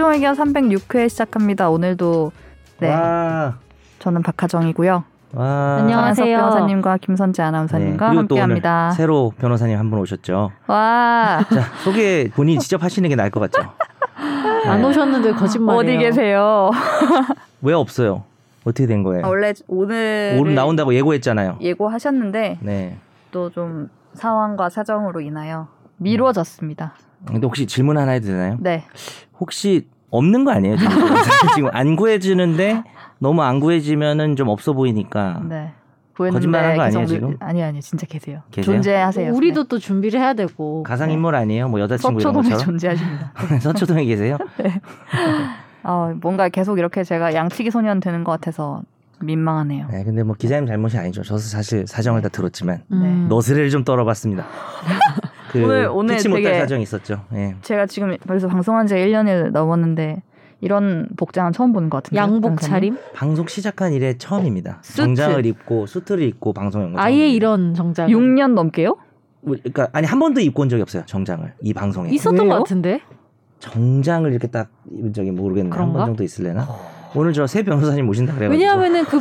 최종 의견 306회 시작합니다. 오늘도 네 와, 저는 박하정이고요. 와. 안녕하세요. 변호사님과 김선재 아나운서님과 네, 그리고 또 오늘 함께합니다. 새로 변호사님 한 분 오셨죠. 와 자, 소개 본인이 직접 하시는 게 나을 것 같죠. 안 네. 오셨는데 거짓말이에요. 어디 계세요? 왜 없어요? 어떻게 된 거예요? 아, 원래 오늘 오늘 나온다고 예고했잖아요. 예고하셨는데 네. 또 좀 상황과 사정으로 인하여 미뤄졌습니다. 근데 혹시 질문 하나 해도 되나요? 네. 혹시 없는 거 아니에요? 지금, 지금 안 구해지는데 너무 안 구해지면은 좀 없어 보이니까. 네. 거짓말한 거 아니에요, 계속 지금? 아니 아니 진짜 계세요. 계세요? 존재하세요. 우리도 또 준비를 해야 되고. 가상 인물 아니에요? 뭐 네. 여자친구 이런 서초동에 것처럼. 존재하십니다. 서초동에 계세요? 어, 뭔가 계속 이렇게 제가 양치기 소년 되는 것 같아서 민망하네요. 네, 근데 뭐 기자님 잘못이 아니죠. 저도 사실 사정을 다 들었지만 음. 너스레를 좀 떨어봤습니다. 그 오늘- 오늘 피치 못할 사정이 있었죠. 예. 제가 지금 벌써 방송한 지 1년이 넘었는데 이런 복장은 처음 보는 것 같은데. 양복 차림? 방송 시작한 이래 처음입니다. 수트. 정장을 입고 수트를 입고 방송한 거. 아예 이런 정장. 6년 넘게요? 그러니까 아니 한 번도 입고 온 적이 없어요. 정장을 이 방송에. 있었던 왜요? 것 같은데. 정장을 이렇게 딱 입은 적이 모르겠네. 한번 그런가? 정도 있을래나? 오늘 저 새 변호사님 모신다 그래가지고 왜냐하면은 그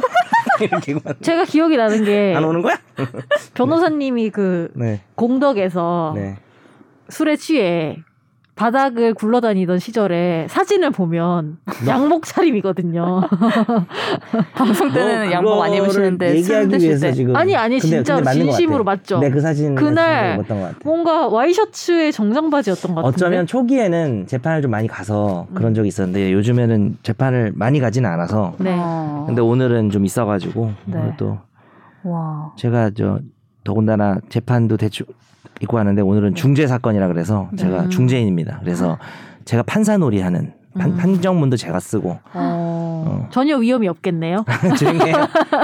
이렇게 제가 기억이 나는 게 안 오는 거야? 변호사님이 그 네. 공덕에서 네. 술에 취해 바닥을 굴러다니던 시절에 사진을 보면 양복 차림이거든요. 방송 때는 너 양복 많이 그거를 입으시는데 술 얘기하기 위해서 때 지금 아니, 아니, 근데- 진짜로 근데 진심으로 같아. 맞죠? 네, 그 사진 그날 어떤 것 같아. 뭔가 와이셔츠에 정장 바지였던 것 같은데. 어쩌면 초기에는 재판을 좀 많이 가서 그런 음. 적이 있었는데 요즘에는 재판을 많이 가지는 않아서 네. 어. 근데 오늘은 좀 있어가지고 네. 오늘 또 와. 제가 저 더군다나 재판도 대충 있고 하는데 오늘은 중재 사건이라 그래서 제가 음. 중재인입니다. 그래서 제가 판사놀이 하는 판, 음. 판정문도 제가 쓰고 어, 어. 전혀 위험이 없겠네요. 조용히 해요.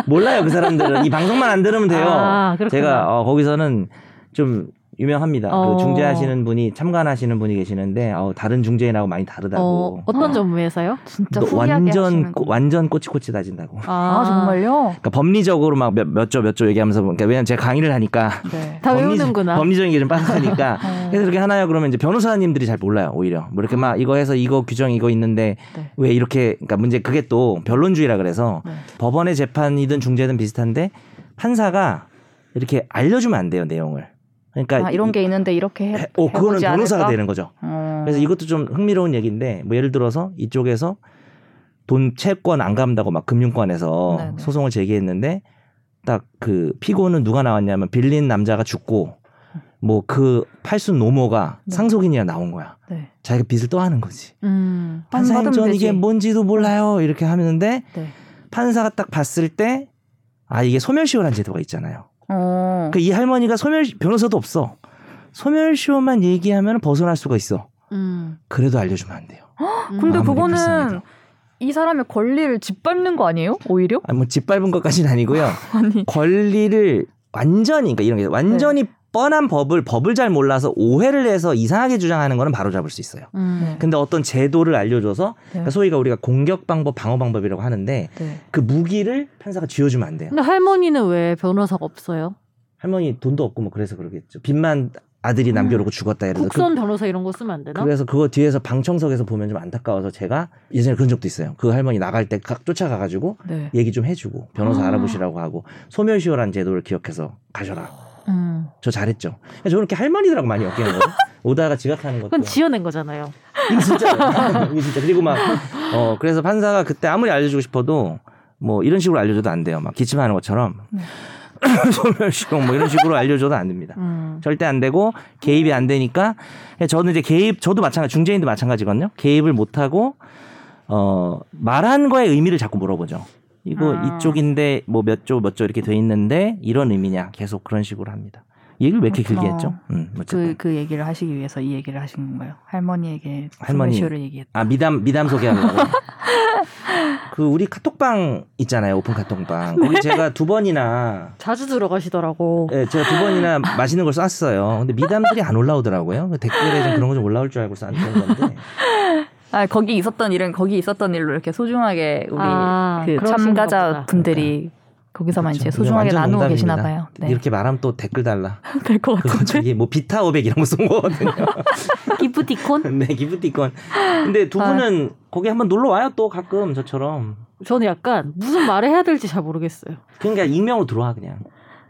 몰라요 그 사람들은 이 방송만 안 들으면 돼요. 아. 제가 어, 거기서는 좀 유명합니다. 어. 그 중재하시는 분이 참관하시는 분이 계시는데 어, 다른 중재인하고 많이 다르다고. 어, 어떤 점에서요? 진짜 너 완전 하시는 꼬- 거. 완전 꼬치꼬치 다진다고. 아, 정말요? 그러니까 법리적으로 막몇조 몇 조 얘기하면서 그러니까 왜냐면 제가 강의를 하니까 네. 다 법리- 외우는구나. 법리적인 게 좀 빠삭하니까 어. 그래서 이렇게 하나요 그러면 이제 변호사님들이 잘 몰라요 오히려 뭐 이렇게 막 이거 해서 이거 규정 이거 있는데 네. 왜 이렇게 그러니까 문제 그게 또 변론주의라 그래서 네. 법원의 재판이든 중재든 비슷한데 판사가 이렇게 알려주면 안 돼요 내용을. 그러니까 아, 이런 이- 게 있는데 이렇게 해. 어 그거는 변호사가? 되는 거죠. 어. 그래서 이것도 좀 흥미로운 얘기인데 뭐 예를 들어서 이쪽에서 돈 채권 안 갚는다고 막 금융권에서 네네. 소송을 제기했는데 딱 그 피고는 누가 나왔냐면 빌린 남자가 죽고 뭐 그 팔순 노모가 네. 상속인이라 나온 거야. 네. 자기가 빚을 또 하는 거지. 음. 판사님 전 이게 되지. 뭔지도 몰라요. 이렇게 하는데 네. 판사가 딱 봤을 때 아 이게 소멸시효란 제도가 있잖아요. 어. 그이 할머니가 소멸 변호사도 없어. 소멸시효만 얘기하면 벗어날 수가 있어. 음. 그래도 알려주면 안 돼요. 근데 아무리 그거는 불쌍해도. 이 사람의 권리를 짓밟는 거 아니에요? 오히려? 아니 뭐 짓밟은 것까지는 아니고요. 아니. 권리를 완전히 그러니까 이런 게 완전히 네. 뻔한 법을 법을 잘 몰라서 오해를 해서 이상하게 주장하는 거는 바로 잡을 수 있어요. 음. 네. 근데 어떤 제도를 알려줘서 네. 그러니까 소위가 우리가 공격 방법, 방어 방법이라고 하는데 네. 그 무기를 판사가 쥐어주면 안 돼요. 근데 할머니는 왜 변호사가 없어요? 할머니 돈도 없고 뭐 그래서 그러겠죠. 빚만 아들이 남겨놓고 죽었다 이래서 그, 국선 변호사 이런 거 쓰면 안 되나? 그래서 그거 뒤에서 방청석에서 보면 좀 안타까워서 제가 예전에 그런 적도 있어요. 그 할머니 나갈 때각 쫓아가가지고 네. 얘기 좀 해주고 변호사 아. 알아보시라고 하고 소멸시효라는 제도를 기억해서 가셔라. 음. 저 잘했죠. 저는 이렇게 할머니들하고 많이 엮이는 거예요. 오다가 지각하는 것도. 그건 지어낸 거잖아요. 이거 진짜. 이거 진짜. 그리고 막, 어, 그래서 판사가 그때 아무리 알려주고 싶어도 뭐 이런 식으로 알려줘도 안 돼요. 막 기침하는 것처럼. 네. 소멸시효 뭐 이런 식으로 알려줘도 안 됩니다. 음. 절대 안 되고 개입이 안 되니까 저는 이제 개입 저도 마찬가지 중재인도 마찬가지거든요. 개입을 못 하고 어 말한 거에 의미를 자꾸 물어보죠. 이거 아. 이쪽인데 뭐 몇 조 몇 조 이렇게 돼 있는데 이런 의미냐 계속 그런 식으로 합니다. 이 얘기를 왜 이렇게 길게 그렇구나. 했죠? 음. 그, 그 얘기를 하시기 위해서 이 얘기를 하신 건가요? 할머니에게 할머니. 소멸시효를 얘기했다. 아 미담 미담 소개하려고. 그 우리 카톡방 있잖아요 오픈 카톡방 거기 제가 두 번이나 자주 들어가시더라고. 예, 제가 두 번이나 맛있는 걸 쐈어요. 근데 미담들이 안 올라오더라고요. 그 댓글에 좀 그런 거 좀 올라올 줄 알고 쐈던 건데. 아, 거기 있었던 일은 거기 있었던 일로 이렇게 소중하게 우리 아, 그 참가자. 분들이 거기서만 그렇죠. 이제 소중하게 나누고 농담입니다. 계시나 봐요. 네. 이렇게 말하면 또 댓글 달라. 될것 그거 같은데. 저기 뭐 비타 500 이런 거 쏜 거거든요. 기프티콘? 네, 기프티콘. 근데 두 아. 분은 거기 한번 놀러 와요 또 가끔 저처럼. 저는 약간 무슨 말을 해야 될지 잘 모르겠어요. 그러니까 익명으로 들어와 그냥.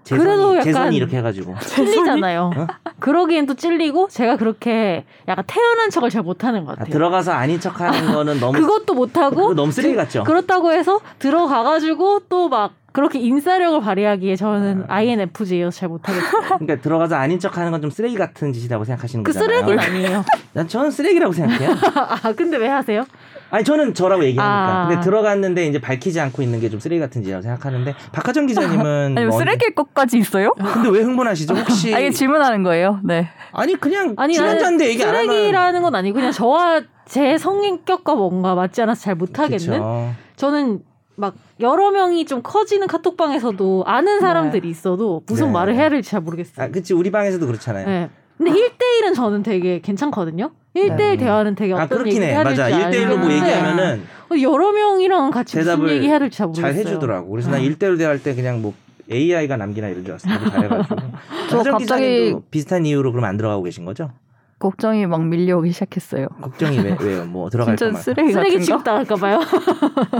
재선이, 그래도 약간- 이렇게 해가지고. 찔리잖아요. 어? 그러기엔 또 찔리고 제가 그렇게 약간 태어난 척을 잘 못하는 것 아, 같아요. 들어가서 아닌 척하는 거는 너무 그것도 못하고 너무 쓰레기 같죠. 그렇다고 해서 들어가가지고 또 막 그렇게 인싸력을 발휘하기에 저는 INFJ여서 잘 못하겠어요. 그러니까 들어가서 아닌 척하는 건 좀 쓰레기 같은 짓이라고 생각하시는 그 거잖아요. 쓰레기는 아니에요. 난 저는 쓰레기라고 생각해요. 아 근데 왜 하세요? 아니 저는 저라고 얘기하니까. 아. 근데 들어갔는데 이제 밝히지 않고 있는 게 좀 쓰레기 같은 짓이라고 생각하는데 박하정 기자님은 아니 뭐뭐 쓰레기일 것까지 있어요? 근데 왜 흥분하시죠? 혹시 아, 이게 질문하는 거예요. 네. 아니 그냥 아니 한잔데 얘기 안 하면 쓰레기라는 건 아니고 그냥 저와 제 성격과 뭔가 맞지 않아서 잘 못하겠는. 그쵸. 저는 막 여러 명이 좀 커지는 카톡방에서도 아는 사람들이 있어도 무슨 네. 말을 해야 될지 잘 모르겠어요. 아 그치 우리 방에서도 그렇잖아요. 네. 근데 1대1은 저는 되게 괜찮거든요. 1대1 네. 대화는 되게 아 어떤 그렇긴 얘기를 해. 맞아. 될지 1대1로 뭐 얘기하면은 여러 명이랑 같이 무슨 대답을 얘기 해야 될지 잘 모르겠어요. 잘 해주더라고. 그래서 난 어. 1대1 대화할 때 그냥 뭐 AI가 남기나 이런 줄 알았어. 되게 잘해가지고. 저 하정 갑자기- 비슷한 이유로 그럼 안 들어가고 계신 거죠? 걱정이 막 밀려오기 시작했어요. 걱정이 왜, 왜요? 뭐 들어갈 진짜 거만. 쓰레기 쓰레기 거? 당할까 봐요.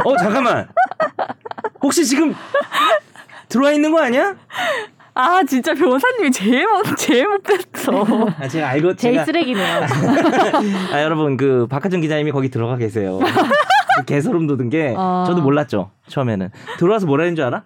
어 잠깐만. 혹시 지금 들어와 있는 거 아니야? 아 진짜 변호사님이 제일 못 제일 못 뺐어. 아 제가 알고 제일 제가 쓰레기네요. 아 여러분 그 박하정 기자님이 거기 들어가 계세요. 그 개소름 돋은 게 아. 저도 몰랐죠 처음에는 들어와서 뭐라는 줄 알아?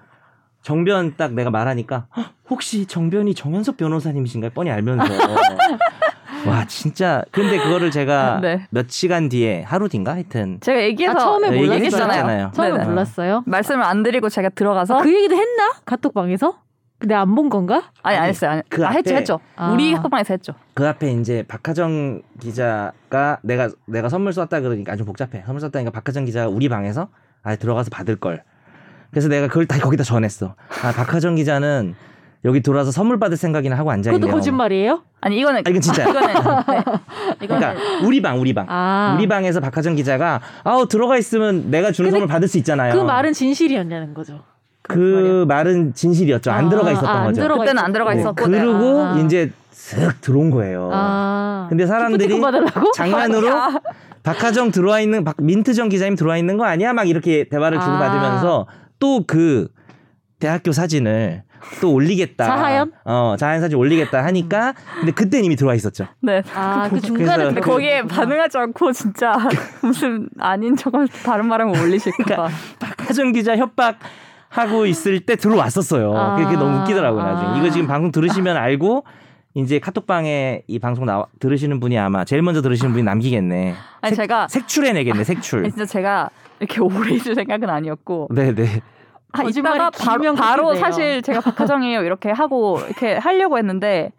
정변 딱 내가 말하니까 "헉, 혹시 정변이 정현석 변호사님이신가요? 뻔히 알면서 와 진짜 근데 그거를 제가 네. 몇 시간 뒤에 하루 뒤인가 하여튼 제가 얘기해서 아, 처음에 네. 얘기했었잖아요. 처음에 네네. 몰랐어요. 말씀을 안 드리고 제가 들어가서 아, 그 얘기도 했나? 카톡방에서? 근데 안본 건가? 아니 안 아니, 했어요. 안, 그 아, 했죠 앞에- 했죠. 아. 우리 학방에서 했죠. 그 앞에 이제 박하정 기자가 내가 내가 선물 쐈다 그러니까 아주 복잡해. 선물 쐈다니까 박하정 기자가 우리 방에서 아 들어가서 받을 걸. 그래서 내가 그걸 다 거기다 전했어. 아 박하정 기자는 여기 들어와서 선물 받을 생각이나 하고 앉아 있네요. 그것도 거짓말이에요? 아니 이거는 아, 이건 진짜야. 이거는 네. 이거는 그러니까 우리 방 우리 방. 아. 우리 방에서 박하정 기자가 아우 들어가 있으면 내가 주는 선물 받을 수 있잖아요. 그 말은 진실이었냐는 거죠. 그 말은 진실이었죠. 안 아, 들어가 있었던 아, 안 거죠. 들어가 그때는 안 들어가 네, 있었고 그러고 아. 이제 슥 들어온 거예요. 아. 근데 사람들이? 장난으로 아니야. 박하정 들어와 있는 박, 민트정 기자님 들어와 있는 거 아니야? 막 이렇게 대화를 주고 아. 받으면서 또 그 대학교 사진을 또 올리겠다. 자하연? 어, 자하연 사진 올리겠다 하니까 근데 그때 이미 들어와 있었죠. 네. 아, 그 중간에 근데 그- 거기에 반응하지 않고 진짜 무슨 아닌 척하면서 다른 말하면 올리실까봐. 박하정 기자 협박 하고 있을 때 들어왔었어요. 아. 그게 너무 웃기더라고요. 나중에. 아. 이거 지금 방송 들으시면 알고 이제 카톡방에 이 방송 나 들으시는 분이 아마 제일 먼저 들으시는 분이 남기겠네. 아니 제가 색출해내겠네. 색출. 아니, 진짜 제가 이렇게 오래 있을 생각은 아니었고 네네. 아, 거짓말이 이따가 바로, 길면 바로. 사실 제가 박하정이에요 이렇게 하고 이렇게 하려고 했는데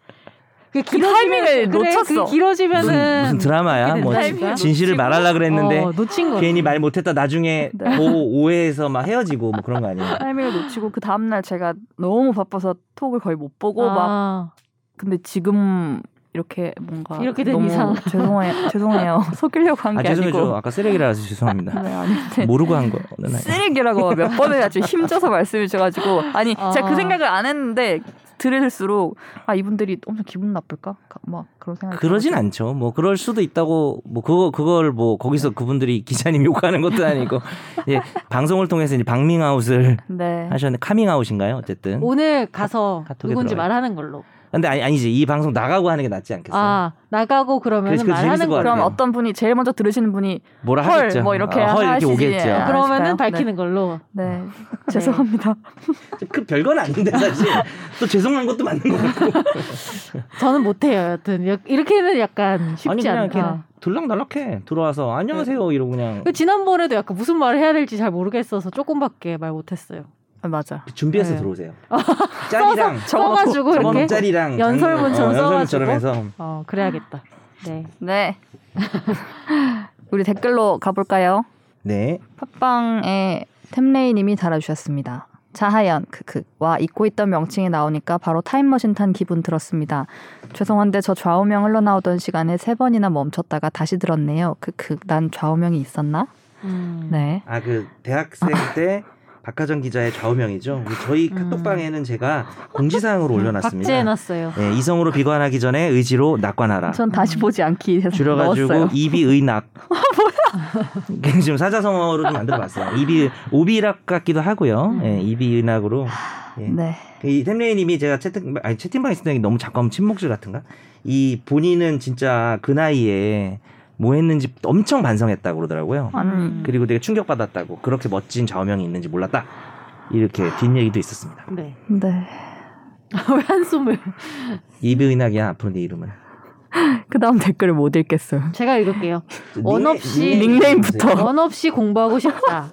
그 타이밍을 그래, 놓쳤어. 그 길어지면은 무슨, 무슨 드라마야? 뭐. 진실을 말하려 그랬는데 어, 놓친 거. 괜히 말 못했다 나중에 네. 오, 오해해서 막 헤어지고 뭐 그런 거 아니에요? 타이밍을 놓치고 그 다음 날 제가 너무 바빠서 톡을 거의 못 보고 막 아, 근데 지금 이렇게 뭔가 이렇게 된 너무 이상. 죄송해 죄송해요 속이려고 한아 게. 아 니고 아까 쓰레기라서 죄송합니다. 네, 아닌데 모르고 한 거는. 쓰레기라고 몇 번을 아주 힘줘서 말씀을 주셔가지고 아니 제가 아. 그 생각을 안 했는데 들을수록 아 이분들이 엄청 기분 나쁠까 막 그런 생각이 그러진. 않죠. 뭐 그럴 수도 있다고 뭐 그거 그걸 뭐 거기서 그분들이 기자님 욕하는 것도 아니고 예, 방송을 통해서 이제 방밍아웃을 네 하셨는데 카밍아웃인가요? 어쨌든. 오늘 가서 누군지 들어가요. 말하는 걸로. 근데 아니 아니지 이 방송 나가고 하는 게 낫지 않겠어요? 아 나가고 그러면 말하는 걸로. 그럼. 어떤 분이 제일 먼저 들으시는 분이 뭐라 헐, 하겠죠. 뭐 이렇게 어, 헐 이렇게. 오겠죠. 아, 그러면은? 밝히는 걸로. 네 죄송합니다 그 별건 아닌데 사실 또 죄송한 것도 맞는 것 같고. 저는 못해요. 여튼 여- 이렇게는 약간 쉽지 아니 그냥 않다. 이렇게 들락날락해 들어와서 안녕하세요 이러고 그냥 그 지난번에도 약간 무슨 말을 해야 될지 잘 모르겠어서 조금밖에 말 못했어요. 아, 맞아 준비해서 네. 들어오세요. 짤이랑 써가지고 이렇게 원짤이랑 연설문처럼 장- 어, 연설문처럼? 해서 어 그래야겠다. 네. 네 우리 댓글로 가볼까요? 네. 팟빵에 템레이님이 달아주셨습니다. 자하연 크크 와 잊고 있던 명칭이 나오니까 바로 타임머신 탄 기분 들었습니다. 죄송한데 저 좌우명 흘러나오던 시간에 세 번이나 멈췄다가 다시 들었네요. 크크 난 좌우명이 있었나? 음. 네. 아 그 대학생 때 박하정 기자의 좌우명이죠. 저희 음. 카톡방에는 제가 공지사항으로 올려놨습니다. 박제해놨어요. 네, 이성으로 비관하기 전에 의지로 낙관하라. 전 다시 보지 않기 해서 줄여가지고 넣었어요. 이비 의낙. 뭐야? 지금 사자성어로 좀 만들어봤어요. 이비 오비락 같기도 하고요. 예, 이비 의낙으로. 예. 네. 이 템레이님이 제가 채팅 아니 채팅방에 있을 때 너무 하면 침묵질 같은가? 이 본인은 진짜 그 나이에 뭐 했는지 엄청 반성했다고 그러더라고요. 음. 그리고 되게 충격받았다고 그렇게 멋진 좌우명이 있는지 몰랐다. 이렇게 뒷얘기도 있었습니다. 네. 네. 왜 한숨을? 이비 의낙이야 앞으로 네 이름은. 그 다음 댓글을 못 읽겠어요. 제가 읽을게요. 원 없이 닉네임 닉네임부터. 주세요. 원 없이 공부하고 싶다.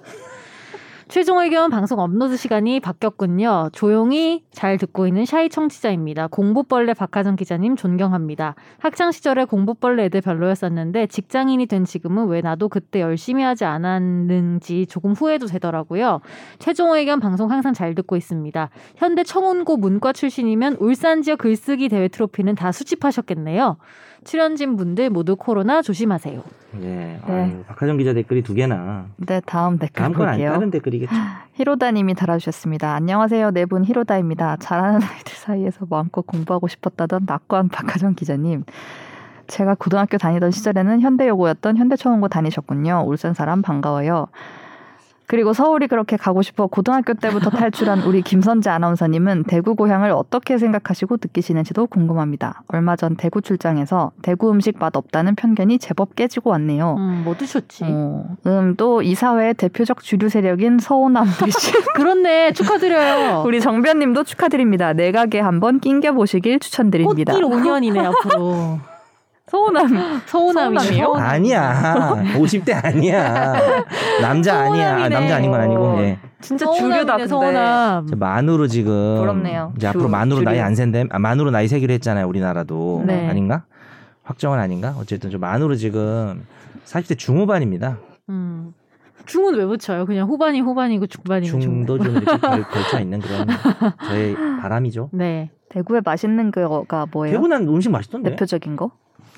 최종 의견 방송 업로드 시간이 바뀌었군요. 조용히 잘 듣고 있는 shy 청취자입니다. 공부벌레 박하정 기자님 존경합니다. 학창 시절에 공부벌레 애들 별로였었는데 직장인이 된 지금은 왜 나도 그때 열심히 하지 않았는지 조금 후회도 되더라고요. 최종 의견 방송 항상 잘 듣고 있습니다. 현대 청운고 문과 출신이면 울산 지역 글쓰기 대회 트로피는 다 수집하셨겠네요. 출연진 분들 모두 코로나 조심하세요. 예. 아유, 박하정 기자 댓글이 두 개나. 네, 다음 댓글 다음 볼게요. 다른 댓글이겠죠. 히로다님이 달아주셨습니다. 안녕하세요. 네 분 히로다입니다. 잘하는 아이들 사이에서 마음껏 공부하고 싶었다던 낙관 박하정 기자님. 제가 고등학교 다니던 시절에는 현대여고였던 현대초등고 다니셨군요. 울산 사람 반가워요. 그리고 서울이 그렇게 가고 싶어 고등학교 때부터 탈출한 우리 김선재 아나운서님은 대구 고향을 어떻게 생각하시고 느끼시는지도 궁금합니다. 얼마 전 대구 출장에서 대구 음식 맛 없다는 편견이 제법 깨지고 왔네요. 음, 뭐 드셨지? 어, 음, 또 이 사회의 대표적 주류 세력인 서호남 씨. 그렇네. 축하드려요. 우리 정변님도 축하드립니다. 내각에 한번 낑겨 보시길 추천드립니다. 꽃길 5년이네 앞으로. 서호남 서운함이에요. 서운함이에요? 아니야. 50대 아니야. 남자 아니야. 아. 남자 아닌 건 아니고. 예. 진짜 주류다 근데. 서운함. 이제 만으로 지금 부럽네요. 이제 주- 앞으로 만으로 나이 주류. 안 센데 아, 만으로 나이 세기로 했잖아요. 우리나라도 네. 아닌가? 확정은 아닌가? 어쨌든 좀 만으로 지금 40대 중후반입니다. 음. 중은 왜 붙여요? 그냥 후반이 후반이고 중반이고 중. 중도 좀 이렇게 걸, 걸쳐 있는 그런 저의 바람이죠. 네. 대구에 맛있는 거가 뭐예요? 대구난 음식 맛있던데. 대표적인 거?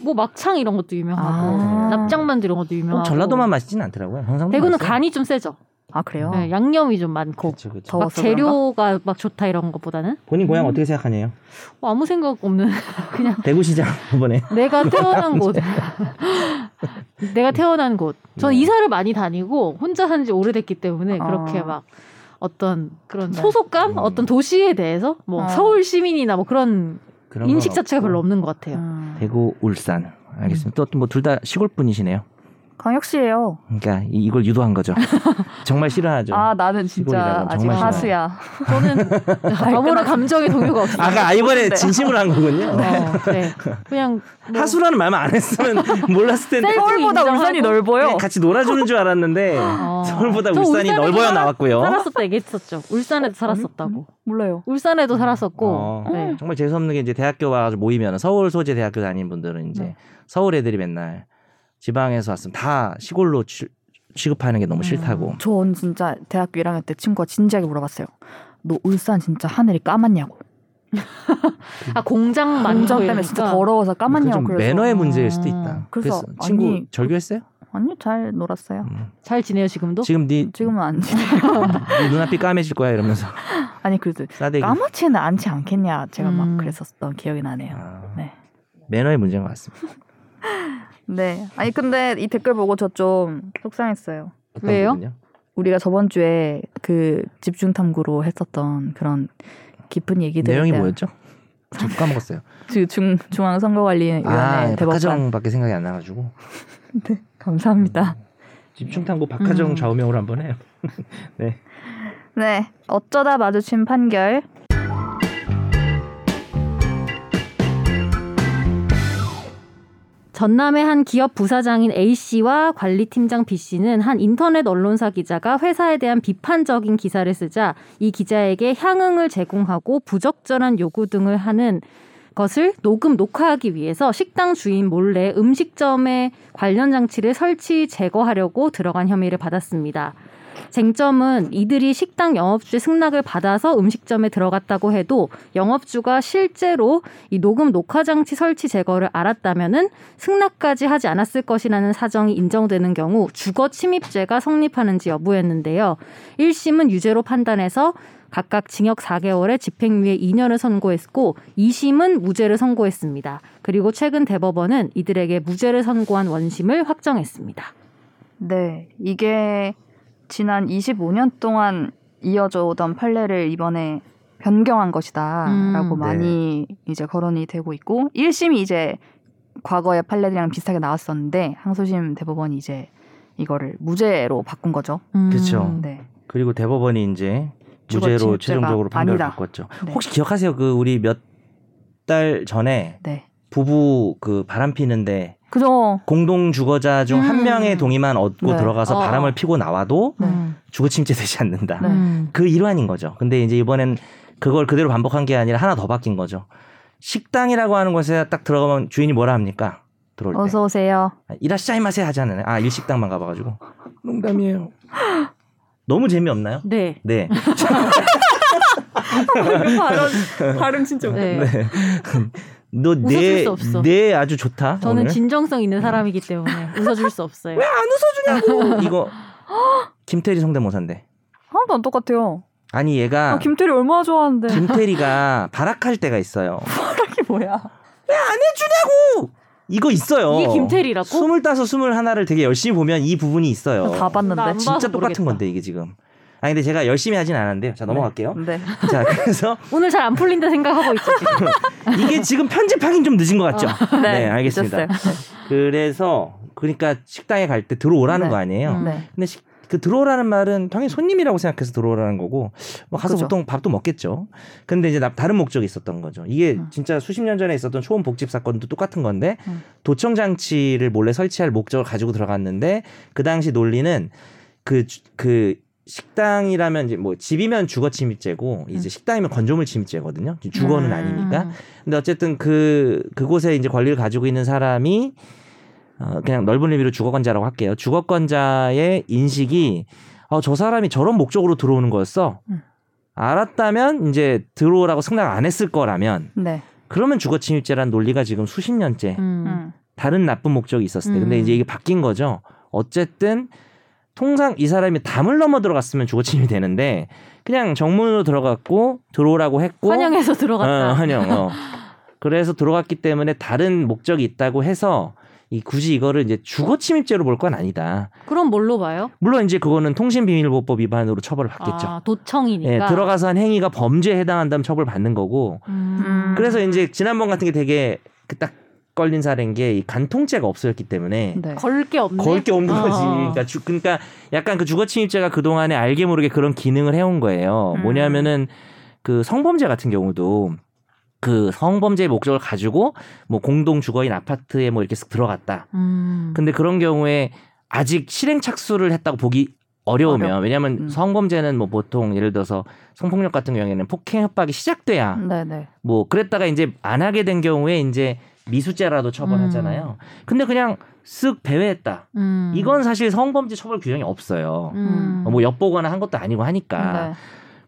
뭐 막창 이런 것도 유명하고 아. 납작만두 이런 것도 유명하고. 꼭 전라도만 맛있진 않더라고요. 경상도 대구는 맛있어요. 간이 좀 세죠. 아 그래요? 네, 양념이 좀 많고. 그쵸, 그쵸. 더- 막 재료가 막 좋다 이런 것보다는 본인 고향 어떻게 생각하냐요? 뭐 아무 생각 없는 그냥 대구시장 이번에 내가 태어난 곳. 내가 태어난 곳. 저는 네. 이사를 많이 다니고 혼자 산지 오래됐기 때문에 그렇게 아. 막 어떤 그런 네. 소속감, 음. 어떤 도시에 대해서 뭐 어. 서울 시민이나 뭐 그런 인식 건 자체가. 별로 없는 것 같아요. 음. 대구, 울산. 알겠습니다. 또뭐둘 다 시골 분이시네요. 광역시예요. 그러니까 이- 이걸 유도한 거죠. 정말 싫어하죠. 아 나는 진짜 아직 정말 하수야. 저는 아무런 감정의 동요가 없어요. 아까 이번에 네. 진심으로 한 거군요. 어, 네. 그냥 뭐 하수라는 말만 안 했으면 몰랐을 텐데 서울보다. 울산이 넓어요. 같이 놀아주는 줄 알았는데 어. 서울보다 저 울산이 살았- 나왔고요. 살았었다 얘기했었죠. 울산에도 살았었다고. 몰라요. 울산에도 살았었고. 어, 네. 정말 재수 없는 게 이제 대학교 와가지고 모이면 서울 소재 대학교 다니는 분들은 이제 네. 서울 애들이 맨날 지방에서 왔으면 다 시골로 취, 취급하는 게 너무 음. 싫다고. 전 진짜 대학교 1학년 때 친구가 진지하게 물어봤어요. 너 울산 진짜 하늘이 까맣냐고. 아 공장 많고 공장 때문에 진짜. 더러워서 까맣냐고 좀 그래서 매너의 어. 문제일 수도 있다. 그래서 그래서, 친구 아니, 절교했어요? 아니요 잘 놀았어요. 음. 잘 지내요 지금도? 지금 네, 지금은 안 지. 네 눈앞이 까매질 거야 이러면서 아니 그래도 싸대기. 까맣지는 않지 않겠냐. 제가 음. 막 그랬었던 기억이 나네요. 아, 네. 매너의 문제인 것 같습니다. 네. 아니 근데 이 댓글 보고 저 좀 속상했어요. 왜요? 부분이요? 우리가 저번 주에 그 집중 탐구로 했었던 그런 깊은 얘기들 내용이 뭐였죠? 저 까먹었어요. 중 중앙 선거관리위원회 아, 대법관 박하정밖에 생각이 안 나가지고 감사합니다. 집중 탐구 박하정 음. 좌우명으로 한번 해요. 네. 네. 어쩌다 마주친 판결. 전남의 한 기업 부사장인 A 씨와 관리팀장 B 씨는 한 인터넷 언론사 기자가 회사에 대한 비판적인 기사를 쓰자 이 기자에게 향응을 제공하고 부적절한 요구 등을 하는 것을 녹음 녹화하기 위해서 식당 주인 몰래 음식점에 관련 장치를 설치 제거하려고 들어간 혐의를 받았습니다. 쟁점은 이들이 식당 영업주의 승낙을 받아서 음식점에 들어갔다고 해도 영업주가 실제로 이 녹음 녹화 장치 설치 제거를 알았다면은 승낙까지 하지 않았을 것이라는 사정이 인정되는 경우 주거 침입죄가 성립하는지 여부였는데요. 1심은 유죄로 판단해서 각각 징역 4개월에 집행유예 2년을 선고했고 2심은 무죄를 선고했습니다. 그리고 최근 대법원은 이들에게 무죄를 선고한 원심을 확정했습니다. 네, 이게 지난 25년 동안 이어져 오던 판례를 이번에 변경한 것이다라고 음. 많이 이제 거론이 되고 있고 1심이 이제 과거의 판례들이랑 비슷하게 나왔었는데 항소심 대법원이 이제 이거를 무죄로 바꾼 거죠. 그쵸. 네. 그리고 대법원이 이제 무죄로 최종적으로 판결을 아니다. 바꿨죠. 네. 혹시 기억하세요? 그 우리 몇 달 전에 네. 부부 그 바람 피는데 그죠. 공동 주거자 중한 음. 명의 동의만 얻고 네. 들어가서 어. 바람을 피고 나와도 네. 음. 주거 침입죄 되지 않는다. 네. 음. 그 일환인 거죠. 근데 이제 이번엔 그걸 그대로 반복한 게 아니라 하나 더 바뀐 거죠. 식당이라고 하는 곳에 딱 들어가면 주인이 뭐라 합니까? 들어올 때. 어서 오세요. 이라시자 이마세 하지 않아요. 아, 일식당만 가봐가지고. 농담이에요. 너무 재미없나요? 네. 네. 발음 발음 진짜 네. 네. 너 웃어줄 내, 아주 좋다. 저는 오늘. 진정성 있는 사람이기 때문에 웃어줄 수 없어요. 안 웃어주냐고. 이거 김태리 성대모사인데. 하나도 안 똑같아요. 아니 얘가 아, 김태리 얼마나 좋아하는데. 김태리가 발악할 때가 있어요. 이게 뭐야? 이거 있어요. 이게 김태리라고? 스물다섯, 스물하나를 되게 열심히 보면 이 부분이 있어요. 다나 봤는데. 안 진짜 똑같은 모르겠다. 건데 이게 지금. 아니 근데 제가 열심히 하진 않았는데요. 자 넘어갈게요. 네. 자 그래서 오늘 잘 안 풀린다 생각하고 있죠. 이게 지금 편집하긴 좀 늦은 것 같죠? 네, 알겠습니다. 잊었어요. 그래서 그러니까 식당에 갈 때 들어오라는 네. 거 아니에요. 음. 네. 근데 식- 그 들어오라는 말은 당연히 손님이라고 생각해서 들어오라는 거고 뭐 가서 그죠. 보통 밥도 먹겠죠. 근데 이제 나- 다른 목적이 있었던 거죠. 이게 음. 진짜 수십 년 전에 있었던 초원 복집 사건도 똑같은 건데 음. 도청 장치를 몰래 설치할 목적을 가지고 들어갔는데 그 당시 논리는 그그 식당이라면 이제 뭐 집이면 주거 침입죄고 이제 음. 식당이면 건조물 침입죄거든요. 주거는 음. 아니니까. 근데 어쨌든 그 그곳에 이제 권리를 가지고 있는 사람이 어, 그냥 넓은 의미로 주거권자라고 할게요. 주거권자의 인식이 어, 저 사람이 저런 목적으로 들어오는 거였어. 음. 알았다면 이제 들어오라고 승낙 안 했을 거라면 네. 그러면 주거 침입죄라는 논리가 지금 수십 년째 음. 음. 다른 나쁜 목적이 있었을 때. 근데 음. 이제 이게 바뀐 거죠. 어쨌든 통상 이 사람이 담을 넘어 들어갔으면 주거침입이 되는데 그냥 정문으로 들어갔고 들어오라고 했고 환영해서 들어갔다. 어, 환영. 어. 그래서 들어갔기 때문에 다른 목적이 있다고 해서 이 굳이 이거를 이제 주거 침입죄로 볼 건 아니다. 그럼 뭘로 봐요? 물론 이제 그거는 통신비밀보호법 위반으로 처벌을 받겠죠. 아, 도청이니까. 예, 들어가서 한 행위가 범죄에 해당한다면 처벌 받는 거고. 음. 그래서 이제 지난번 같은 게 되게 그 딱 걸린 사례인 게 이 간통죄가 없어졌기 때문에 네. 걸게 없네. 걸게 없는 어. 거지. 그러니까, 주, 그러니까 약간 그 주거 침입죄가 그 동안에 알게 모르게 그런 기능을 해온 거예요. 음. 뭐냐면은 그 성범죄 같은 경우도 그 성범죄의 목적을 가지고 뭐 공동 주거인 아파트에 뭐 이렇게 쓱 들어갔다. 음. 근데 그런 경우에 아직 실행 착수를 했다고 보기 어려우면 어렵- 왜냐하면 음. 성범죄는 뭐 보통 예를 들어서 성폭력 같은 경우에는 폭행 협박이 시작돼야 네네. 뭐 그랬다가 이제 안 하게 된 경우에 이제 미수죄라도 처벌하잖아요. 근데 그냥 쓱 배회했다. 음. 이건 사실 성범죄 처벌 규정이 없어요. 음. 뭐 엿보거나 한 것도 아니고 하니까 네.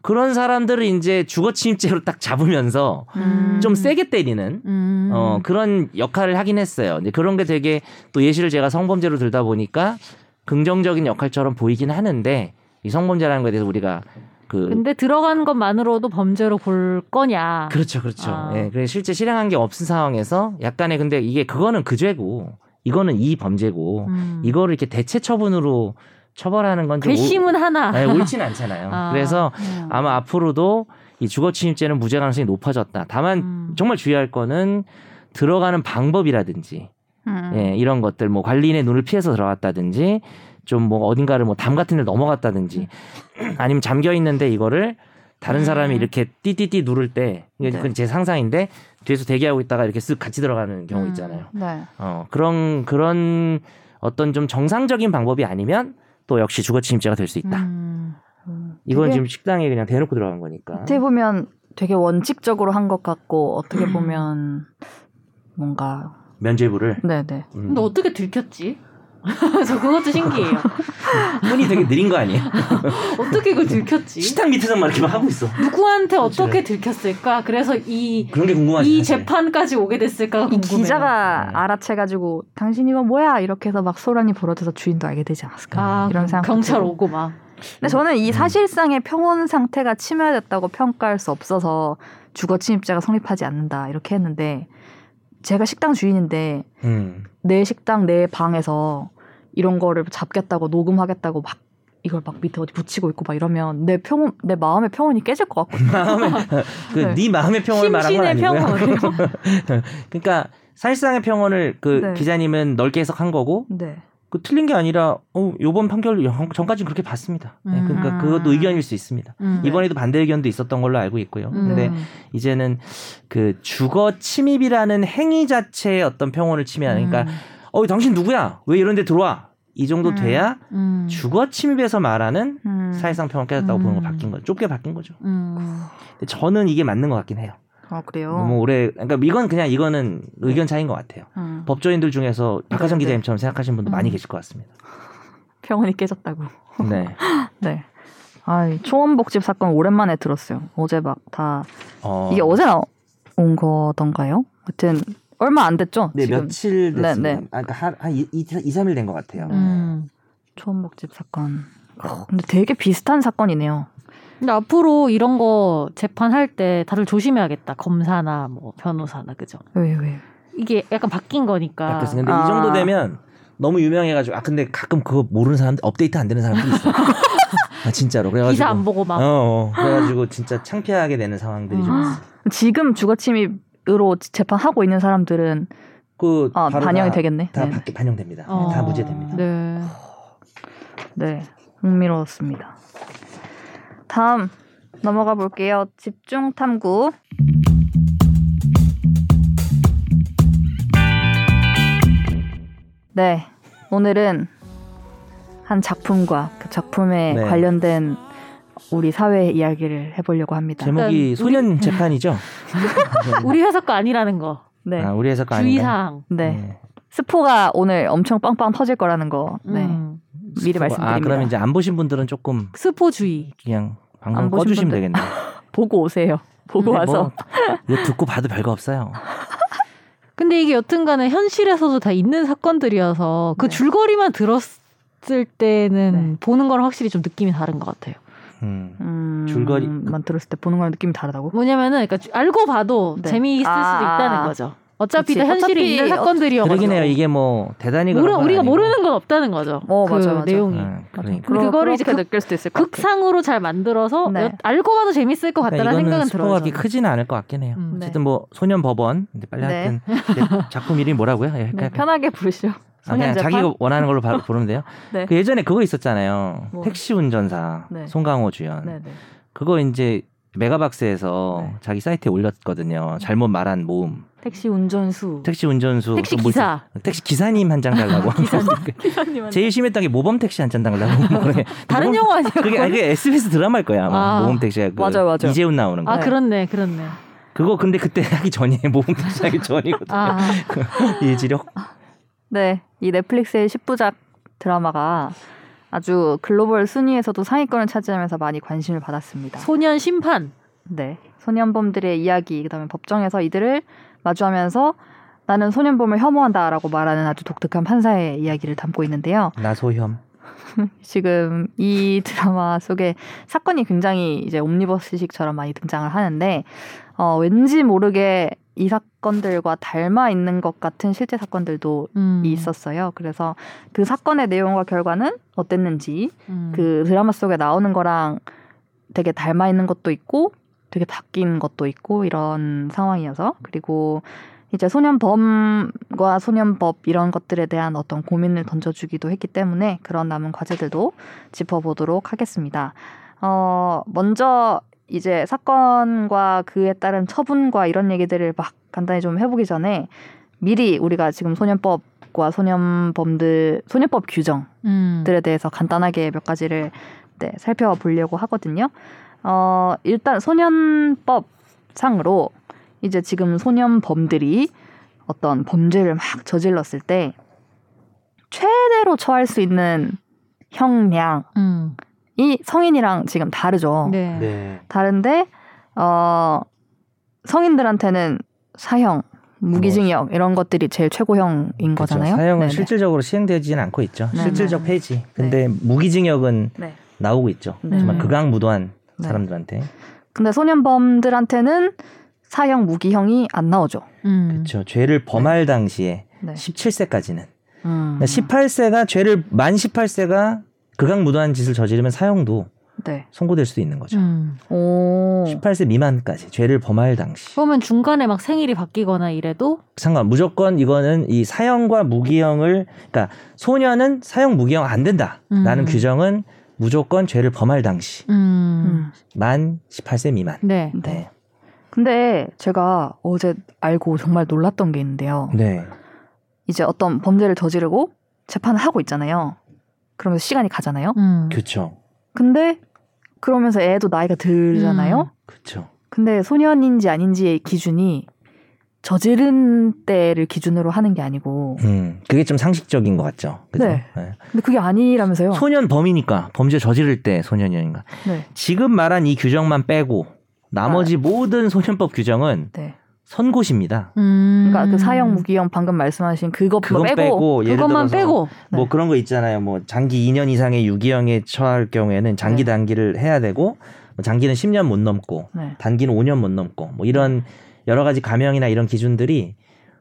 그런 사람들을 이제 주거침입죄로 딱 잡으면서 음. 좀 세게 때리는 음. 어 그런 역할을 하긴 했어요. 이제 그런 게 되게 또 예시를 제가 성범죄로 들다 보니까 긍정적인 역할처럼 보이긴 하는데 이 성범죄라는 거에 대해서 우리가 그 근데 들어가는 것만으로도 범죄로 볼 거냐? 그렇죠, 그렇죠. 아. 예, 그래서 실제 실행한 게 없은 상황에서 약간의 근데 이게 그거는 그 죄고 이거는 이 범죄고 음. 이거를 이렇게 대체 처분으로 처벌하는 건좀 괘씸은 하나. 네, 옳지는 않잖아요. 아. 그래서 음. 아마 앞으로도 이 주거침입죄는 무죄 가능성이 높아졌다. 다만 음. 정말 주의할 거는 들어가는 방법이라든지 음. 예, 이런 것들 뭐 관리인의 눈을 피해서 들어갔다든지 좀 뭐 어딘가를 뭐 담 같은 데 넘어갔다든지 아니면 잠겨 있는데 이거를 다른 사람이 음. 이렇게 띠띠띠 누를 때 이게 네. 제 상상인데 뒤에서 대기하고 있다가 이렇게 쓱 같이 들어가는 경우 음. 있잖아요. 네. 어, 그런 그런 어떤 좀 정상적인 방법이 아니면 또 역시 주거 침입죄가 될 수 있다. 음. 음. 이건 지금 식당에 그냥 대놓고 들어간 거니까. 어떻게 보면 되게 원칙적으로 한 것 같고 어떻게 음. 보면 뭔가 면죄부를. 네네. 음. 근데 어떻게 들켰지? 저 그것도 신기해요. 손이 되게 느린 거 아니에요? 어떻게 그걸 들켰지? 식탁 밑에서 막 이렇게 막 하고 있어. 누구한테 어떻게 들켰을까? 그래서 이, 그런 게 궁금하지. 이 사실. 재판까지 오게 됐을까가 이 궁금해요. 기자가 네. 알아채가지고 당신 이거 뭐야 이렇게 해서 막 소란이 벌어져서 주인도 알게 되지 않았을까 아, 이런 생각. 경찰 오고 막. 근데 저는 이 음. 사실상의 평온 상태가 침해됐다고 평가할 수 없어서 주거 침입죄가 성립하지 않는다 이렇게 했는데 제가 식당 주인인데 음. 내 식당 내 방에서 이런 거를 잡겠다고 녹음하겠다고 막 이걸 막 밑에 어디 붙이고 있고 막 이러면 내 평온 내 마음의 평온이 깨질 것 같거든요. 마음의 그 네. 네 마음의 평온을 말한 건 아니고요. 평온. 그러니까 사실상의 평온을 그 네. 기자님은 넓게 해석한 거고 네. 그 틀린 게 아니라 어 요번 판결 전까지는 그렇게 봤습니다. 네, 음. 그러니까 그것도 의견일 수 있습니다. 음. 이번에도 반대 의견도 있었던 걸로 알고 있고요. 음. 근데 네. 이제는 그 주거 침입이라는 행위 자체의 어떤 평온을 침해하는 그러니까 음. 어 당신 누구야? 왜 이런 데 들어와? 이 정도 음. 돼야 음. 주거 침입에서 말하는 음. 사회상 평온 깨졌다고 보는 거 음. 바뀐 거죠. 좁게 바뀐 거죠. 음. 근데 저는 이게 맞는 것 같긴 해요. 아 그래요. 너무 오래 그러니까 이건 그냥 이거는 의견 차이인 것 같아요. 음. 법조인들 중에서 박하정 네, 네. 기자님처럼 생각하시는 분도 음. 많이 계실 것 같습니다. 평온이 깨졌다고. 네. 네. 아, 초원복집 사건 오랜만에 들었어요. 어제 막다 어, 이게 어제 나온 거던가요? 하여튼 얼마 안 됐죠? 네 지금 며칠 네, 됐습니다. 네. 아, 그러니까 한, 한 2, 2, 3일 된 것 같아요. 음. 초원복집 사건. 어, 근데 되게 비슷한 사건이네요. 근데 앞으로 이런 거 재판할 때 다들 조심해야겠다. 검사나 뭐 변호사나 그죠? 왜 왜? 이게 약간 바뀐 거니까. 바뀌었어요. 근데 아. 이 정도 되면 너무 유명해가지고 아 근데 가끔 그거 모르는 사람 업데이트 안 되는 사람도 있어. 아 진짜로 그래가지고 기사 안 보고 막. 어, 어 그래가지고 진짜 창피하게 되는 상황들이 좀 음. 있어. 지금 주거 침입 으로 재판하고 있는 사람들은 그 아, 반영이 다, 되겠네. 다 네. 바- 반영됩니다. 어. 다 무죄됩니다. 네. 네, 흥미로웠습니다. 다음 넘어가 볼게요. 집중 탐구. 네, 오늘은 한 작품과 그 작품에 네. 관련된 우리 사회 이야기를 해보려고 합니다. 제목이 우리- 소년 재판이죠? 우리 회사 거 아니라는 거. 네, 아, 우리 회사 거 아닌가? 주의사항. 네, 스포가 오늘 엄청 빵빵 터질 거라는 거. 네, 음. 미리 말씀드립니다. 아 그러면 이제 안 보신 분들은 조금 스포 주의. 그냥 안 방송 보신 꺼주시면 분들. 되겠네요. 보고 오세요. 보고 근데 와서. 뭐 이거 듣고 봐도 별거 없어요. 근데 이게 여튼간에 현실에서도 다 있는 사건들이어서 그 네. 줄거리만 들었을 때는 네. 보는 거랑 확실히 좀 느낌이 다른 것 같아요. 음. 음, 줄거리- 만 들었을 때 보는 거랑 느낌이 다르다고? 뭐냐면은 그러니까 알고 봐도 네. 재미있을 아, 수도 있다는 아. 거죠. 어차피 그치. 다 현실에 어차피 있는 어- 사건들이어서 그러긴 해요. 이게 뭐 대단히 모르, 우리가 아니고. 모르는 건 없다는 거죠. 어, 그 맞아, 맞아. 내용이. 음, 그러니까. 그거를 이제 극- 느낄 수도 있을 것 같아요. 극상으로 잘 만들어서 네. 여- 알고 봐도 재밌을 것 그러니까 같다는 이거는 생각은 들어요. 저는. 크지는 않을 것 같긴 해요. 음. 어쨌든 뭐 소년 법원 빨리 네. 하여튼 네, 작품 이름이 뭐라고요? 예, 네. 편하게 부르시오. 아, 그냥? 자기가 원하는 걸로 바, 부르면 돼요. 네. 그 예전에 그거 있었잖아요. 뭐. 택시 운전사 네. 송강호 주연. 네, 네. 그거 이제 메가박스에서 네. 자기 사이트에 올렸거든요. 잘못 말한 모음. 택시 운전수. 택시 운전수. 택시 그 뭐- 기사. 택시 기사님 한 장 달라고. 기사님한테. 제일 심했던 게 모범 택시 한 장 달라고. 다른 모범- 영화 아니에요? 그게 아니 그게 SBS 드라마일 거야 아마 아. 모범 택시가 그 맞아요, 맞아요. 이재훈 나오는 거. 아 네. 그렇네, 그렇네. 그거 근데 그때 하기 전이에요. 모범 택시 하기 전이거든요. 아, 이지력. 네, 이 넷플릭스의 10부작 드라마가 아주 글로벌 순위에서도 상위권을 차지하면서 많이 관심을 받았습니다. 소년 심판. 네, 소년범들의 이야기, 그다음에 법정에서 이들을 마주하면서 나는 소년범을 혐오한다라고 말하는 아주 독특한 판사의 이야기를 담고 있는데요. 나소혐. 지금 이 드라마 속에 사건이 굉장히 이제 옴니버스식처럼 많이 등장을 하는데 어, 왠지 모르게 이 사건들과 닮아 있는 것 같은 실제 사건들도 음. 있었어요. 그래서 그 사건의 내용과 결과는 어땠는지 음. 그 드라마 속에 나오는 거랑 되게 닮아 있는 것도 있고 되게 바뀐 것도 있고 이런 상황이어서 그리고 이제 소년범과 소년법 이런 것들에 대한 어떤 고민을 던져주기도 했기 때문에 그런 남은 과제들도 짚어보도록 하겠습니다. 어, 먼저 이제 사건과 그에 따른 처분과 이런 얘기들을 막 간단히 좀 해보기 전에 미리 우리가 지금 소년법과 소년범들 소년법 규정 음. 들에 대해서 간단하게 몇 가지를 네, 살펴보려고 하거든요. 어, 일단 소년법 상으로 이제 지금 소년범들이 어떤 범죄를 막 저질렀을 때 최대 최대로 처할 수 있는 형량 이 음. 성인이랑 지금 다르죠. 네. 네. 다른데 어 성인들한테는 사형, 무기징역 이런 것들이 제일 최고형인 거잖아요. 그렇죠. 사형은 네네. 실질적으로 시행되지는 않고 있죠. 네네. 실질적 폐지. 근데 무기징역은 네. 나오고 있죠. 네. 정말 극악무도한 네. 사람들한테. 근데 소년범들한테는 사형, 무기형이 안 나오죠. 음. 그렇죠. 죄를 범할 당시에 네. 17세까지는 음. 18세가 죄를 만 18세가 극악무도한 짓을 저지르면 사형도 네. 선고될 수도 있는 거죠. 음. 오. 18세 미만까지 죄를 범할 당시 그러면 중간에 막 생일이 바뀌거나 이래도 상관 무조건 이거는 이 사형과 무기형을 그러니까 소년은 사형 무기형 안 된다라는 음. 규정은 무조건 죄를 범할 당시 음. 음. 만 18세 미만. 네. 네. 근데 제가 어제 알고 정말 놀랐던 게 있는데요. 네. 이제 어떤 범죄를 저지르고 재판을 하고 있잖아요. 그러면서 시간이 가잖아요. 음. 그렇죠. 근데 그러면서 애도 나이가 들잖아요. 그렇죠. 근데 소년인지 아닌지의 기준이 저지른 때를 기준으로 하는 게 아니고 음. 그게 좀 상식적인 것 같죠. 그죠? 네. 근데 그게 아니라면서요. 소년 범이니까 범죄 저지를 때 소년이니까 네. 지금 말한 이 규정만 빼고 나머지 모든 소년법 규정은 네. 선고시입니다. 음. 그러니까 그 사형 무기형 방금 말씀하신 그거 그건 빼고, 빼고, 예를 그것만 들어서 빼고 뭐 네. 그런 거 있잖아요. 뭐 장기 2년 이상의 유기형에 처할 경우에는 장기 네. 단기를 해야 되고 뭐 장기는 10년 못 넘고 네. 단기는 5년 못 넘고 뭐 이런 여러 가지 감형이나 이런 기준들이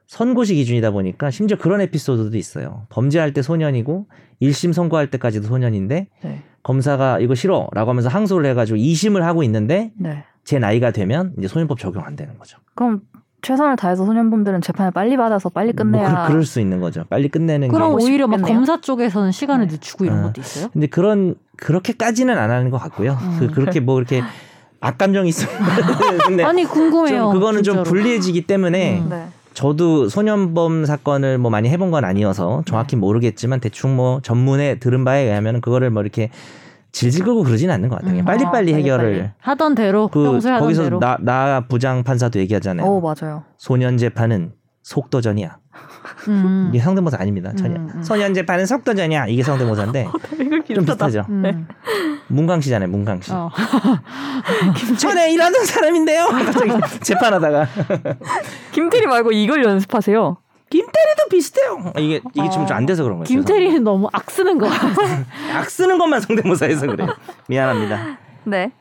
선고시 기준이다 보니까 심지어 그런 에피소드도 있어요. 범죄할 때 소년이고 1심 선고할 때까지도 소년인데 네. 검사가 이거 싫어라고 하면서 항소를 해가지고 2심을 하고 있는데 네. 제 나이가 되면 이제 소년법 적용 안 되는 거죠. 그럼 최선을 다해서 소년범들은 재판을 빨리 받아서 빨리 끝내야 뭐 그, 그럴 수 있는 거죠. 빨리 끝내는 게. 그럼 하고 오히려 막. 검사 쪽에서는 시간을 네. 늦추고 이런 어. 것도 있어요? 근데 그런 그렇게까지는 안 하는 것 같고요. 음. 그 그렇게 뭐 이렇게 악감정이 있어요. 근데 아니 궁금해요. 네. 좀 그거는 좀 진짜로. 불리해지기 때문에 음. 네. 저도 소년범 사건을 뭐 많이 해본 건 아니어서 정확히 모르겠지만 대충 뭐 전문에 들은 바에 의하면 그거를 뭐 이렇게 질질 끌고 그러진 않는 것 같아요. 음. 빨리빨리 아, 해결을 빨리빨리. 하던 대로 그 평소에 하던 거기서 대로. 나, 나 부장 판사도 얘기하잖아요. 오 맞아요. 소년 재판은 속도전이야. 음. 이게 성대모사 아닙니다. 전혀. 음, 음. 소년 재판은 속도전이야. 이게 성대모사인데 좀 비슷하죠. 음. 네. 문광씨잖아요. 문광씨. 어. 전에 일하는 사람인데요. 갑자기 재판하다가 김태리 말고 이걸 연습하세요. 김태리도 비슷해요. 이게 이게 지금 좀 안 돼서 그런 거예요. 김태리는 너무 악 쓰는 거. 악 쓰는 것만 성대모사해서 그래요. 미안합니다. 네.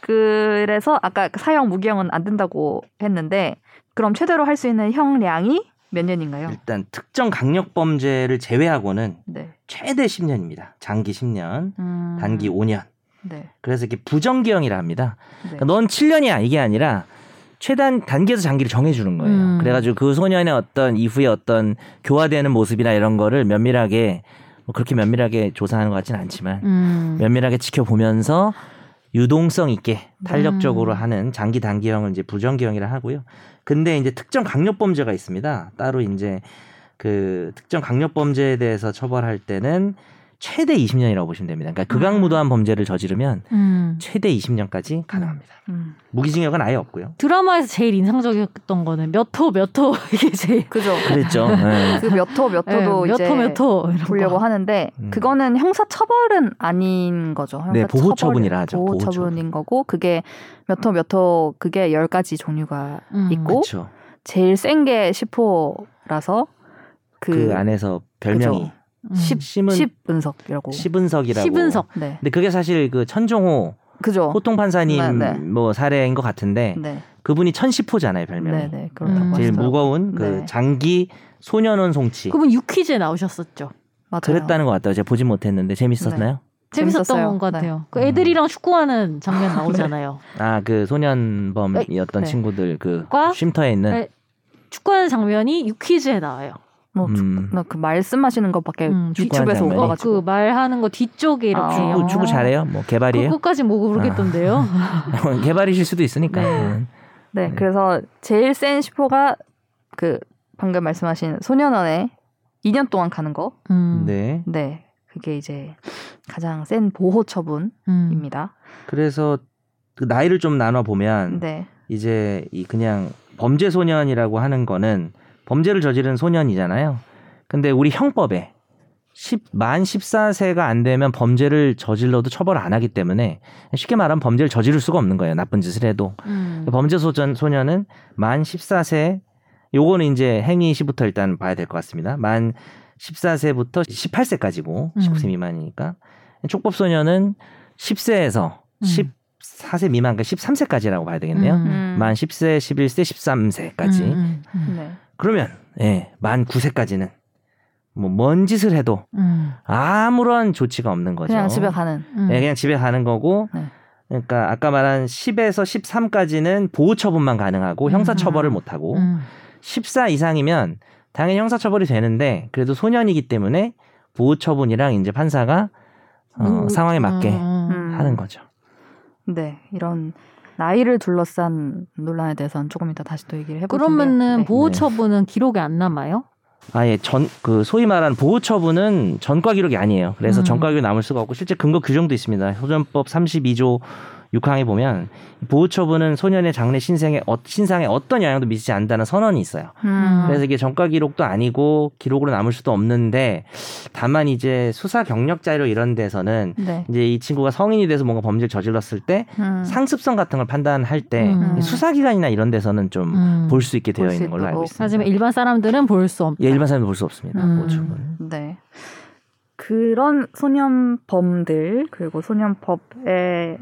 그래서 아까 그 사형 무기형은 안 된다고 했는데 그럼 최대로 할 수 있는 형량이 몇 년인가요? 일단 특정 강력 범죄를 제외하고는 네. 최대 10년입니다. 장기 10년, 음, 단기 5년. 네. 그래서 이게 부정기형이라 합니다. 네. 그러니까 넌 7년이야 이게 아니라 최단 단기에서 장기를 정해주는 거예요. 음. 그래가지고 그 소년의 어떤 이후에 어떤 교화되는 모습이나 이런 거를 면밀하게 뭐 그렇게 면밀하게 조사하는 것 같지는 않지만 음. 면밀하게 지켜보면서 유동성 있게 탄력적으로 음. 하는 장기 단기형을 이제 부정기형이라 하고요. 근데 이제 특정 강력범죄가 있습니다. 따로 이제 그 특정 강력범죄에 대해서 처벌할 때는 최대 20년이라고 보시면 됩니다. 그러니까 극악무도한 범죄를 저지르면 음. 최대 20년까지 가능합니다. 음. 무기징역은 아예 없고요. 드라마에서 제일 인상적이었던 거는 몇 호 몇 호 이게 제일 그죠. 그랬죠. 네. 그몇 호 몇 호도 네, 이제 몇호몇호 이런 보려고 거. 하는데 음. 그거는 형사 처벌은 아닌 거죠. 형사 네, 보호 처벌- 처분이라 하죠. 보호 처분인 거고 그게 몇 호 몇 호 그게 열 가지 종류가 음. 있고 그렇죠. 제일 센 게 10호라서 그, 그, 안에서 별명이 그죠. 음. 10, 심은 10분석이라고. 시분석이라고. 시분석. 네. 근데 그게 사실 그 천종호 그죠. 호통 판사님 네, 네. 뭐 사례인 것 같은데 네. 그분이 천시포잖아요 별명이. 네, 네. 그렇다고 음. 제일. 무거운 그 네. 장기 소년원 송치. 그분 유퀴즈에 나오셨었죠. 맞아요. 그랬다는 것 같아요. 제가 보진 못했는데 재밌었나요? 재밌었던 재밌었어요. 것 같아요. 네. 그 애들이랑 축구하는 장면 나오잖아요. 아 그 소년범이었던 네. 친구들 그 과? 쉼터에 있는. 네. 축구하는 장면이 유퀴즈에 나와요. 뭐 음. 나그 말씀하시는 것밖에 음, 유튜브에서 못 어, 봐가지고. 그 말하는 거 뒤쪽에 이렇게 아. 축구. 축구 잘해요? 뭐 개발이에요? 그것까지 모르겠던데요. 개발이실 수도 있으니까. 네. 음. 네, 네. 그래서 제일 센 10호가 그 방금 말씀하신 소년원에 2년 동안 가는 거. 음. 네. 네, 그게 이제 가장 센 보호 처분입니다. 음. 그래서 그 나이를 좀 나눠 보면 네, 이제 이 그냥 범죄 소년이라고 하는 거는 범죄를 저지른 소년이잖아요. 근데 우리 형법에 10, 만 14세가 안 되면 범죄를 저질러도 처벌 안 하기 때문에 쉽게 말하면 범죄를 저지를 수가 없는 거예요. 나쁜 짓을 해도. 음. 범죄 소년, 소년은 만 14세, 요거는 이제 행위 시부터 일단 봐야 될 것 같습니다. 만 14세부터 18세까지고, 음. 19세 미만이니까. 촉법 소년은 10세에서 음. 14세 미만, 그러니까 13세까지라고 봐야 되겠네요. 음. 만 10세, 11세, 13세까지. 음, 음, 네. 그러면, 예, 만 9세까지는 뭐, 뭔 짓을 해도 음. 아무런 조치가 없는 거죠. 그냥 집에 가는. 음. 예, 그냥 집에 가는 거고, 네. 그러니까 아까 말한 10에서 13까지는 보호 처분만 가능하고 형사 처벌을 못 하고 음. 14 이상이면 당연히 형사 처벌이 되는데 그래도 소년이기 때문에 보호 처분이랑 이제 판사가 어, 음. 상황에 맞게 음. 음. 하는 거죠. 네, 이런 나이를 둘러싼 논란에 대해서는 조금 이따 다시 또 얘기를 해볼 텐데요. 그러면은 네. 보호 네. 처분은 기록에 안 남아요? 아예 전 그 소위 말하는 보호 처분은 전과 기록이 아니에요. 그래서 음. 전과 기록이 남을 수가 없고 실제 근거 규정도 있습니다. 소년법 32조 6항에 보면 보호 처분은 소년의 장래 신생에 어, 신상에 어떤 영향도 미치지 않는다는 선언이 있어요. 음. 그래서 이게 전과 기록도 아니고 기록으로 남을 수도 없는데 다만 이제 수사 경력 자료 이런 데서는 네. 이제 이 친구가 성인이 돼서 뭔가 범죄를 저질렀을 때 음. 상습성 같은 걸 판단할 때 음. 수사기관이나 이런 데서는 좀 볼수 음. 있게 되어 볼수 있는 걸로 알고. 있습니다. 하지만 일반 사람들은 볼 수 없다. 예, 일반 사람은 볼 수 없습니다. 음. 보호처분. 네. 그런 소년범들 그리고 소년법에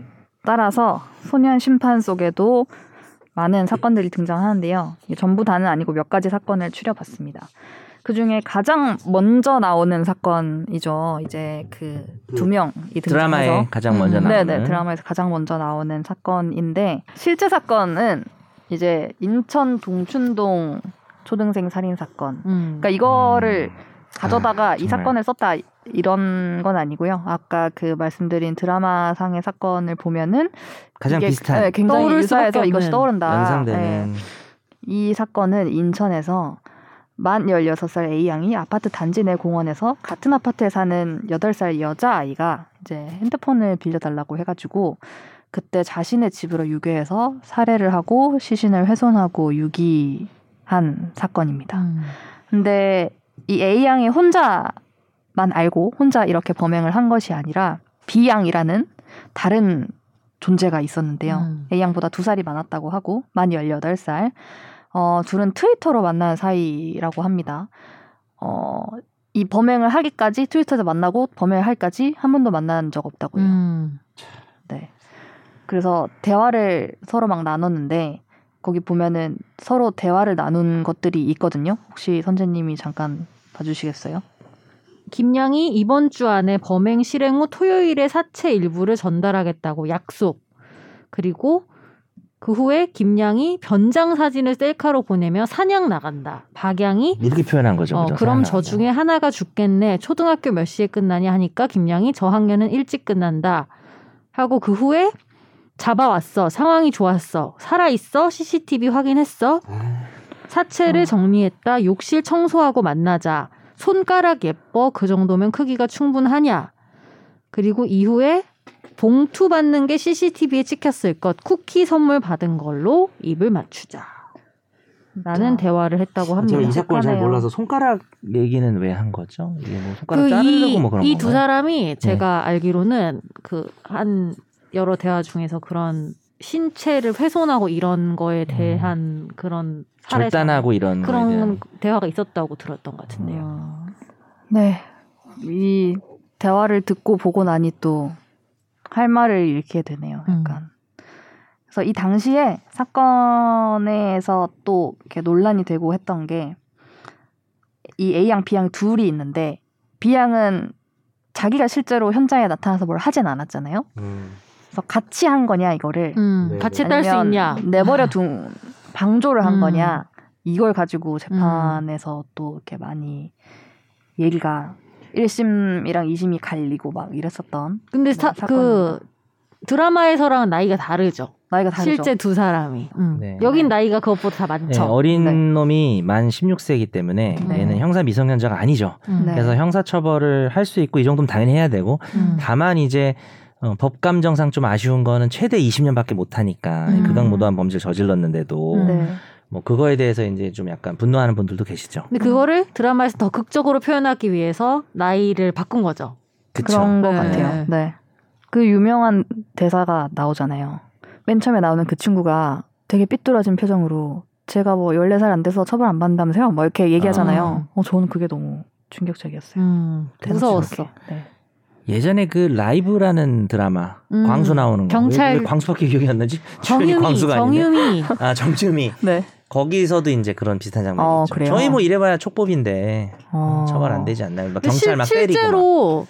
따라서 소년 심판 속에도 많은 사건들이 등장하는데요. 전부 다는 아니고 몇 가지 사건을 추려봤습니다. 그 중에 가장 먼저 나오는 사건이죠. 이제 그 두 명이 등장해서 드라마에 가장 먼저 음. 나오는 네네 드라마에서 가장 먼저 나오는 사건인데 실제 사건은 이제 인천 동춘동 초등생 살인 사건. 음. 그러니까 이거를 가져다가 아, 이. 사건을 썼다 이런 건 아니고요. 아까 그 말씀드린 드라마상의 사건을 보면은 가장 이게, 비슷한 네, 굉장히 떠오를 유사해서 이것이 떠오른다. 네. 연상되는 이 사건은 인천에서 만 16살 A양이 아파트 단지 내 공원에서 같은 아파트에 사는 8살 여자아이가 이제 핸드폰을 빌려달라고 해가지고 그때 자신의 집으로 유괴해서 살해를 하고 시신을 훼손하고 유기한 사건입니다. 음. 근데 이 A양이 혼자 만 알고 혼자 이렇게 범행을 한 것이 아니라 B양이라는 다른 존재가 있었는데요. 음. A양보다 두 살이 많았다고 하고 만 18살. 어, 둘은 트위터로 만난 사이라고 합니다. 어, 이 범행을 하기까지 트위터에서 만나고 범행을 할까지 한 번도 만난 적 없다고 해요. 음. 네. 그래서 대화를 서로 막 나눴는데 거기 보면은 서로 대화를 나눈 것들이 있거든요. 혹시 선재님이 잠깐 봐주시겠어요? 김양이 이번 주 안에 범행 실행 후 토요일에 사체 일부를 전달하겠다고 약속. 그리고 그 후에 김양이 변장 사진을 셀카로 보내며 사냥 나간다. 박양이 이렇게 표현한 거죠. 어, 그죠? 그럼 저. 중에 하나가 죽겠네. 초등학교 몇 시에 끝나냐 하니까 김양이 저 학년은 일찍 끝난다. 하고 그 후에 잡아왔어. 상황이 좋았어. 살아있어. CCTV 확인했어. 사체를 어. 정리했다. 욕실 청소하고 만나자. 손가락 예뻐. 그 정도면 크기가 충분하냐. 그리고 이후에 봉투 받는 게 CCTV에 찍혔을 것. 쿠키 선물 받은 걸로 입을 맞추자. 라는 아. 대화를 했다고 합니다. 제가 이 사건을 잘. 몰라서 손가락 얘기는 왜 한 거죠? 이게 뭐 손가락 자르려고 그이 뭐 그런 이 두? 사람이 제가 알기로는 그 한 여러 대화 중에서 그런 신체를 훼손하고 이런 거에 대한 그런 사례 음. 절단하고 이런 그런 대한 대화가 있었다고 들었던 것 같은데요. 어, 네. 이 대화를 듣고 보고 나니 또 할 말을 잃게 되네요. 약간. 그래서 이 당시에 사건에서 또 이렇게 논란이 되고 했던 게 이 A양, B양 둘이 있는데 B양은 자기가 실제로 현장에 나타나서 뭘 하진 않았잖아요. 음. 그래서 같이 한 거냐 이거를 음, 네, 같이 네. 딸수 아니면 있냐? 내버려 둔 방조를 한 음. 거냐 이걸 가지고 재판에서 또 이렇게 많이 얘기가 1심이랑 2심이 갈리고 막 이랬었던 근데 네, 사, 그 사건입니다. 드라마에서랑은 나이가 다르죠. 나이가 다르죠. 실제 두 사람이. 음. 네. 여긴 나이가 그것보다 다 네, 많죠. 어린 네. 놈이 만 16세이기 때문에 네. 얘는 형사 미성년자가 아니죠. 음. 네. 그래서 형사 처벌을 할 수 있고 이 정도면 당연히 해야 되고 음. 다만 이제 어, 법 감정상 좀 아쉬운 거는 최대 20년밖에 못 하니까 음. 극악무도한 범죄를 저질렀는데도 음. 네. 뭐 그거에 대해서 이제 좀 약간 분노하는 분들도 계시죠. 근데 그거를 드라마에서 더 극적으로 표현하기 위해서 나이를 바꾼 거죠. 그쵸. 그런 것 네. 같아요. 네. 그 유명한 대사가 나오잖아요. 맨 처음에 나오는 그 친구가 되게 삐뚤어진 표정으로 제가 뭐 14살 안 돼서 처벌 안 받는다면서요? 뭐 이렇게 얘기하잖아요. 어, 저는 그게 너무 충격적이었어요. 음, 무서웠어. 네. 예전에 그 라이브라는 드라마 음, 광수 나오는 거. 경찰- 왜, 왜 광수밖에 기억이 안 나지? 정유미, 광수가. 정유미. 아 정주미. 네. 거기서도 이제 그런 비슷한 장면이 어, 있죠. 그래요? 저희 뭐 이래봐야 촉법인데 어. 처벌 안 되지 않나요? 막 경찰 막 실, 때리고 막. 실제로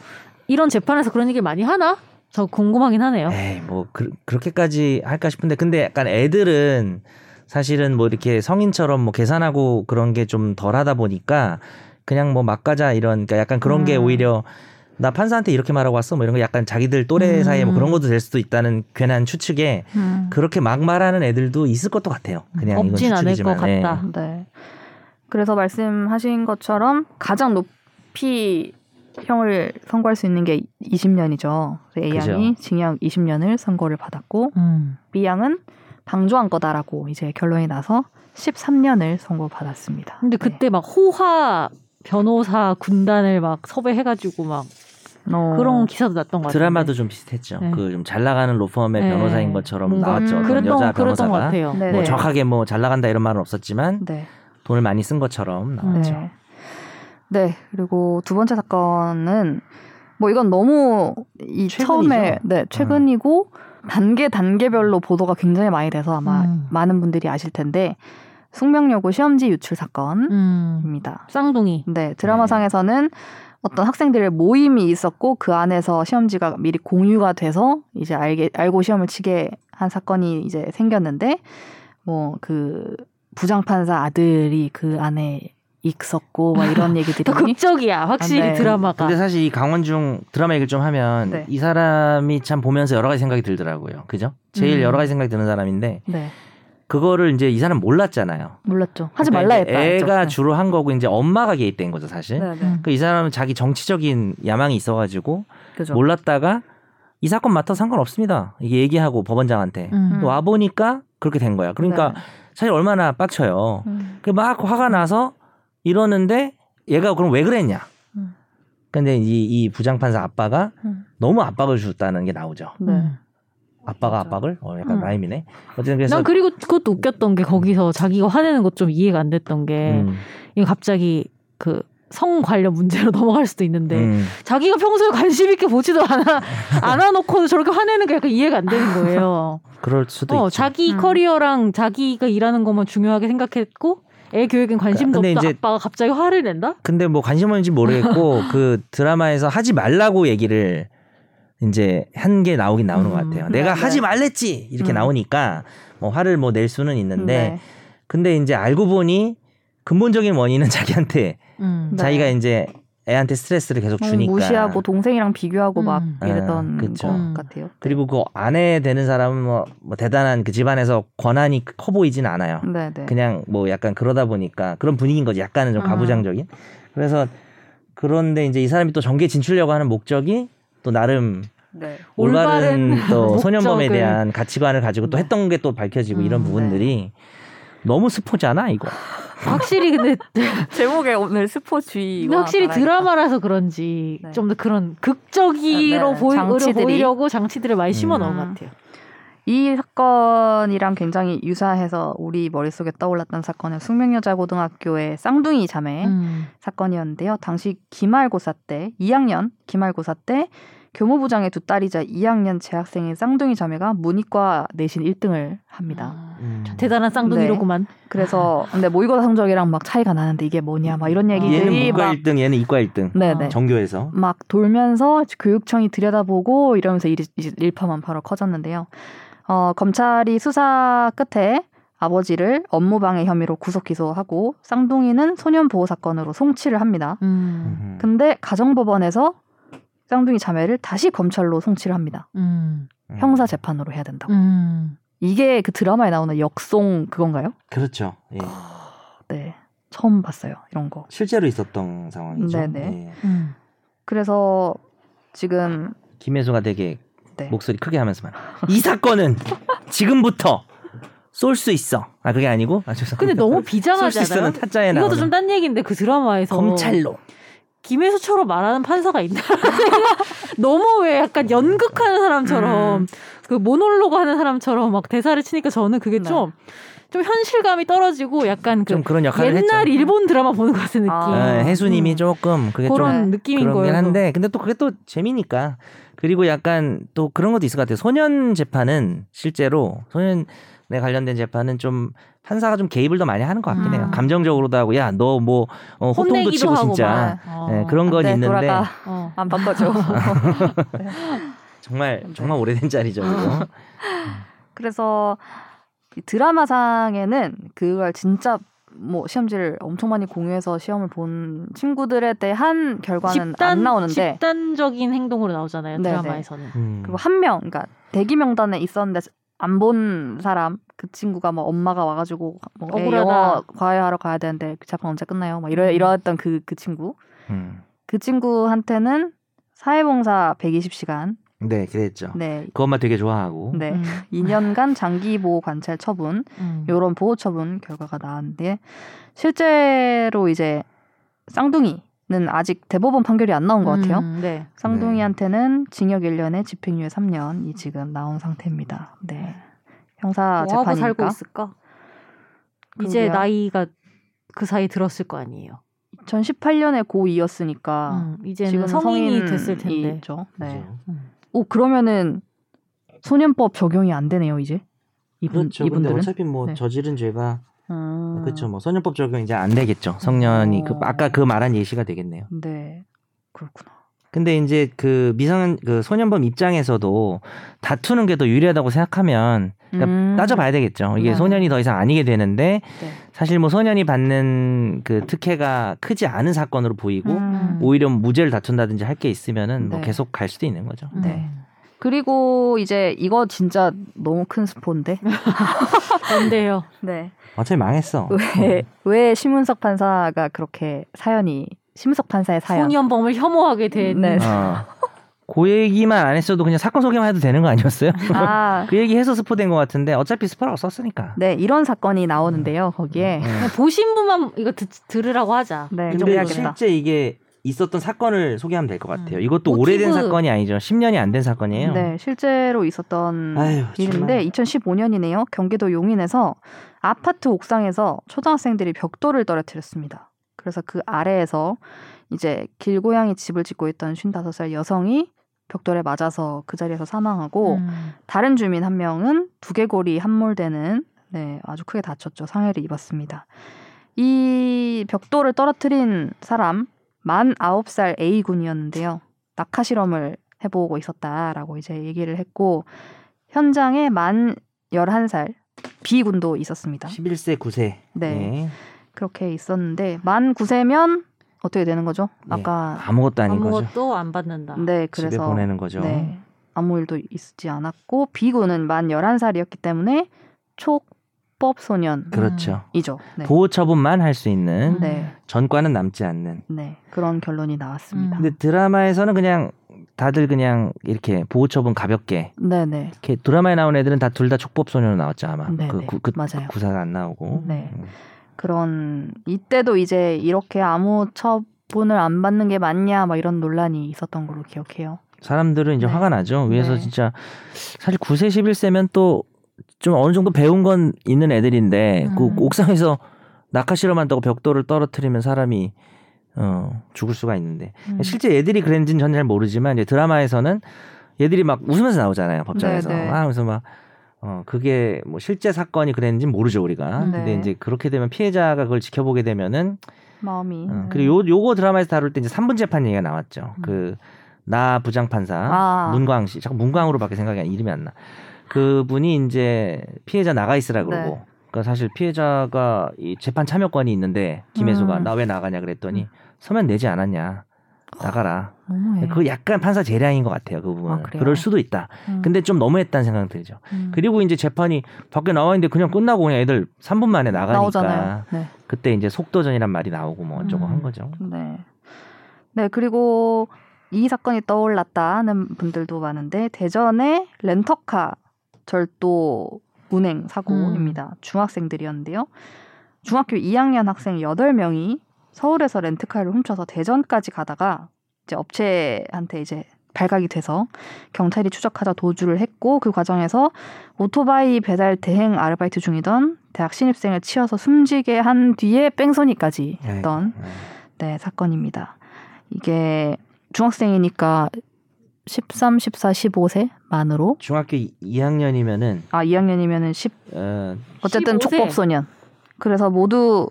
이런 재판에서 그런 얘기를 많이 하나? 저 궁금하긴 하네요. 에이 뭐 그, 렇게까지 할까 싶은데 근데 약간 애들은 사실은 뭐 이렇게 성인처럼 뭐 계산하고 그런 게 좀 덜하다 보니까 그냥 뭐 막가자 이런 그러니까 약간 그런 게 음. 오히려 나 판사한테 이렇게 말하고 왔어 뭐 이런 거 약간 자기들 또래 음. 사이에 뭐 그런 것도 될 수도 있다는 괜한 추측에 음. 그렇게 막 말하는 애들도 있을 것도 같아요. 그냥 이건 없진 않을 것 추측이지만. 예. 같다. 네. 그래서 말씀하신 것처럼 가장 높이 형을 선고할 수 있는 게 20년이죠. A 그죠. 양이 징역 20년을 선고를 받았고 음. B 양은 방조한 거다라고 이제 결론이 나서 13년을 선고받았습니다. 근데 그때 막 호화 변호사 군단을 막 섭외해가지고 막 네. 어, 그런 기사도 났던 것 같아요. 드라마도 좀 비슷했죠. 네. 그좀 잘 나가는 로펌의 네. 변호사인 것처럼 뭔가 나왔죠. 음, 그랬던 여자 변호사가. 네. 뭐 네. 정확하게 뭐 잘 나간다 이런 말은 없었지만 네. 돈을 많이 쓴 것처럼 나왔죠. 네. 네. 그리고 두 번째 사건은 뭐 이건 너무 이 최근이죠? 처음에 네 최근이고 단계 단계별로 보도가 굉장히 많이 돼서 아마 음. 많은 분들이 아실 텐데 숙명여고 시험지 유출 사건입니다. 음. 쌍둥이. 네 드라마상에서는 어떤 학생들의 모임이 있었고 그 안에서 시험지가 미리 공유가 돼서 이제 알게 알고 시험을 치게 한 사건이 이제 생겼는데 뭐 그 부장판사 아들이 그 안에 있었고 막 이런 얘기들이 더 극적이야. 확실히 아, 네. 드라마가. 근데 사실 이 강원중 드라마 얘기를 좀 하면 네. 이 사람이 참 보면서 여러 가지 생각이 들더라고요. 그죠? 제일 음. 여러 가지 생각이 드는 사람인데 네 그거를 이제 이 사람 몰랐잖아요. 몰랐죠 하지 그러니까 말라 했다 했죠. 애가 네. 주로 한 거고 이제 엄마가 개입된 거죠, 사실. 네, 네. 음. 그이 사람은 자기 정치적인 야망이 있어가지고 그죠. 몰랐다가 이 사건 맡아도 상관없습니다. 이게 얘기하고 법원장한테 음. 와 보니까 그렇게 된 거야. 그러니까 네. 사실 얼마나 빡쳐요. 음. 그막 화가 나서 이러는데 얘가 그럼 왜 그랬냐? 음. 근데 이, 이 부장판사 아빠가 음. 너무 압박을 줬다는 게 나오죠. 네. 음. 아빠가 맞아. 압박을? 어, 약간 음. 라임이네. 어쨌든 그래서 난 그리고 그것도 웃겼던 게 거기서 자기가 화내는 것 좀 이해가 안 됐던 게 음, 이거 갑자기 그 성 관련 문제로 넘어갈 수도 있는데 음. 자기가 평소에 관심 있게 보지도 않아 안아놓고 저렇게 화내는 게 약간 이해가 안 되는 거예요. 그럴 수도 어, 있죠. 자기 음. 커리어랑 자기가 일하는 것만 중요하게 생각했고 애 교육엔 관심도 근데 없다. 이제- 아빠가 갑자기 화를 낸다? 근데 뭐 관심 없는지 모르겠고 그 드라마에서 하지 말라고 얘기를 이제 한 게 나오긴 나오는 것 음. 같아요. 내가 네, 하지 네. 말랬지 이렇게 음. 나오니까 뭐 화를 뭐 낼 수는 있는데 네. 근데 이제 알고 보니 근본적인 원인은 자기한테 음. 네. 자기가 이제 애한테 스트레스를 계속 너무 주니까 무시하고 동생이랑 비교하고 막 음. 이랬던 아, 그쵸. 것 음. 같아요. 그리고 그 아내 되는 사람은 뭐, 뭐 대단한 그 집안에서 권한이 커 보이진 않아요. 네, 네. 그냥 뭐 약간 그러다 보니까 그런 분위기인 거지. 약간은 좀 음. 가부장적인. 그래서 그런데 이제 이 사람이 또 전개 진출려고 하는 목적이 또 나름 네. 올바른 올바른 또 소년범에. 대한 가치관을 가지고 또 네. 했던 게 또 밝혀지고 이런 음, 부분들이 너무 스포잖아 이거. 확실히 근데 제목에 오늘 스포주의와 확실히 달아있다. 드라마라서 그런지 네. 좀더 그런 극적이로 아, 네. 보이, 장치들이. 보이려고 장치들을 많이 심어 넣은 음. 것 같아요. 이 사건이랑 굉장히 유사해서 우리 머릿속에 떠올랐던 사건은 숙명여자고등학교의 쌍둥이 자매 음. 사건이었는데요. 당시 기말고사 때 2학년 기말고사 때 교무부장의 두 딸이자 2학년 재학생인 쌍둥이 자매가 문이과 내신 1등을 합니다. 아, 음. 대단한 쌍둥이로구만. 그래서 근데 모의고사 성적이랑 막 차이가 나는데 이게 뭐냐 막 이런 아. 얘기들이 얘는 문과 막 1등, 얘는 이과 1등. 네네 정교에서. 막 돌면서 교육청이 들여다보고 이러면서 일, 일파만파로 커졌는데요. 어, 검찰이 수사 끝에 아버지를 업무방해 혐의로 구속 기소하고 쌍둥이는 소년 보호 사건으로 송치를 합니다. 음. 음. 근데 가정법원에서 쌍둥이 자매를 다시 검찰로 송치를 합니다. 음. 음. 형사 재판으로 해야 된다고. 음. 이게 그 드라마에 나오는 역송 그건가요? 그렇죠. 예. 네. 처음 봤어요. 이런 거. 실제로 있었던 상황이죠. 네네. 예. 음. 그래서 지금 김혜수가 되게 네. 목소리 크게 하면서 말해. 이 사건은 지금부터 쏠 수 있어. 아 그게 아니고 아 죄송합니다. 근데 너무? 있어는 타짜에 이것도 좀 딴 얘기인데 그 드라마에서 검찰로. 김혜수처럼 말하는 판사가 있나? 너무 왜 약간 연극하는 사람처럼 음. 그 모놀로그 하는 사람처럼 막 대사를 치니까 저는 그게 네. 좀 좀 현실감이 떨어지고 약간 그좀 그런 역할을 옛날 했죠. 일본 드라마 보는 것 같은 느낌. 아, 예, 해수님이 음. 조금 그게 그런 좀 느낌인 거예요. 한데 근데 또 그게 또 재미니까 그리고 약간 또 그런 것도 있을 것 같아요. 소년 재판은 실제로 소년에 관련된 재판은 좀 판사가 좀 개입을 더 많이 하는 것 같긴 음. 해요. 감정적으로도 하고 야 너 뭐 어, 호통도 치고 하고 진짜 막. 어. 예, 그런 건 네, 있는데 돌아가 어. 안 바꿔줘. 정말 네. 정말 오래된 짤이죠. 그래서 이 드라마상에는 그걸 진짜 뭐 시험지를 엄청 많이 공유해서 시험을 본 친구들에 대한 결과는 안 나오는데 집단적인 행동으로 나오잖아요 네네. 드라마에서는. 음. 그리고 한 명, 그러니까 대기 명단에 있었는데 안 본 사람 그 친구가 뭐 엄마가 와가지고 뭐. 영어 과외하러 가야 되는데 그 재판 언제 끝나요? 막 이러 음. 이러했던 그그 친구 음. 그 친구한테는 사회봉사 120시간 네, 그랬죠. 네. 그것만 되게 좋아하고. 네. 음. 2년간 장기 보호 관찰 처분 음. 요런 보호 처분 결과가 나왔는데 실제로 이제 쌍둥이는 아직 대법원 판결이 안 나온 것 같아요. 음, 네. 쌍둥이한테는 징역 1년에 집행유예 3년이 지금 나온 상태입니다. 네. 형사 뭐 재판이니까. 살고 있을까? 이제 그러게요. 나이가 그 사이 들었을 거 아니에요. 2018년에 고2였으니까 음, 이제는 지금 성인이 됐을 텐데. 있죠. 네. 그죠. 음. 오 그러면은 소년법 적용이 안 되네요 이제 이분 그렇죠. 이분들은. 어차피 뭐 네. 저지른 죄가 음, 그렇죠. 뭐 소년법 적용 이제 안 되겠죠. 성년이 그 어. 아까 그 말한 예시가 되겠네요. 네 그렇구나. 근데 이제 그 미성년 그 소년범 입장에서도 다투는 게 더 유리하다고 생각하면 그러니까 음. 따져봐야 되겠죠. 이게 네. 소년이 더 이상 아니게 되는데 네. 사실 뭐 소년이 받는 그 특혜가 크지 않은 사건으로 보이고 음. 오히려 무죄를 다툰다든지 할 게 있으면은 뭐 네. 계속 갈 수도 있는 거죠. 음. 네. 그리고 이제 이거 진짜 너무 큰 스포인데. 뭔데요? 네. 어차피 망했어. 왜, 왜 심은석 판사가 그렇게 사연이 심은석 판사의 사연. 소년범을 혐오하게 된 네. 어. 그 얘기만 안 했어도 그냥 사건 소개만 해도 되는 거 아니었어요? 아, 그 얘기 해서 스포된 것 같은데 어차피 스포라고 썼으니까. 네 이런 사건이 나오는데요 거기에. 음. 보신 분만 이거 듣, 들으라고 하자. 네, 근데. 실제 이게 있었던 사건을 소개하면 될 것 같아요. 음. 이것도 모티브. 오래된 사건이 아니죠. 10년이 안 된 사건이에요. 네, 실제로 있었던 아유, 일인데 정말. 2015년이네요. 경기도 용인에서 아파트 옥상에서 초등학생들이 벽돌을 떨어뜨렸습니다. 그래서 그 아래에서 이제 길고양이 집을 짓고 있던 55살 여성이 벽돌에 맞아서 그 자리에서 사망하고 음. 다른 주민 한 명은 두개골이 함몰되는 네, 아주 크게 다쳤죠. 상해를 입었습니다. 이 벽돌을 떨어뜨린 사람 만 9살 A군이었는데요. 낙하 실험을 해보고 있었다라고 이제 얘기를 했고 현장에 만 11살 B군도 있었습니다. 11세 9세. 네. 그렇게 있었는데 만 9세면 어떻게 되는 거죠? 네. 아까 아무것도 아닌 거죠. 아무것도 안 받는다. 네, 집에 그래서 보내는 거죠. 네. 아무 일도 있지 않았고 B군은 만 11살이었기 때문에 촉법 소년이죠. 그렇죠. 네. 보호 처분만 할 수 있는 음. 네. 전과는 남지 않는. 네. 그런 결론이 나왔습니다. 음. 근데 드라마에서는 그냥 다들 그냥 이렇게 보호 처분 가볍게 네, 네. 이렇게 드라마에 나온 애들은 다 둘 다 촉법 소년으로 나왔죠 아마. 네, 그, 네. 구, 그 맞아요. 구사가 안 나오고. 네. 음. 그런 이때도 이제 이렇게 아무 처분을 안 받는 게 맞냐 막 이런 논란이 있었던 걸로 기억해요. 사람들은 이제 네. 화가 나죠. 위에서 네. 진짜 사실 9세 11세면 또 좀 어느 정도 배운 건 있는 애들인데 그 음. 옥상에서 낙하 실험한다고 벽돌을 떨어뜨리면 사람이 어 죽을 수가 있는데 음. 실제 애들이 그랬는지는 저는 잘 모르지만 이제 드라마에서는 얘들이 막 웃으면서 나오잖아요 법정에서 네, 네. 아 그래서 막 어, 그게 뭐 실제 사건이 그랬는지 모르죠 우리가. 네. 근데 이제 그렇게 되면 피해자가 그걸 지켜보게 되면은 마음이. 어, 그리고 요 요거 드라마에서 다룰 때 이제 3분 재판 얘기가 나왔죠. 음. 그나 부장 판사 아. 문광 씨, 자꾸 문광으로밖에 생각이 안 이름이 안 나. 그분이 이제 피해자 나가 있으라 그러고. 네. 그러니까 사실 피해자가 이 재판 참여권이 있는데 김혜수가 음. 나왜 나가냐 그랬더니 서면 내지 않았냐. 나가라. 너무해. 그 약간 판사 재량인 것 같아요. 그 부분은. 아? 그럴 수도 있다. 음. 근데 좀 너무했다는 생각 들죠. 음. 그리고 이제 재판이 밖에 나와 있는데 그냥 끝나고 그냥 애들 3분 만에 나가니까. 네. 그때 이제 속도전이란 말이 나오고 뭐 어쩌고 음. 한 거죠. 네. 네, 그리고 이 사건이 떠올랐다 하는 분들도 많은데 대전의 렌터카 절도 운행 사고입니다. 중학생들이었는데요. 중학교 2학년 학생 8명이 서울에서 렌트카를 훔쳐서 대전까지 가다가 이제 업체한테 이제 발각이 돼서 경찰이 추적하다 도주를 했고 그 과정에서 오토바이 배달 대행 아르바이트 중이던 대학 신입생을 치어서 숨지게 한 뒤에 뺑소니까지 했던 아이고, 네, 사건입니다. 이게 중학생이니까 13, 14, 15세 만으로 중학교 2학년이면은 아 2학년이면은 10 어, 어쨌든 15세. 촉법 소년. 그래서 모두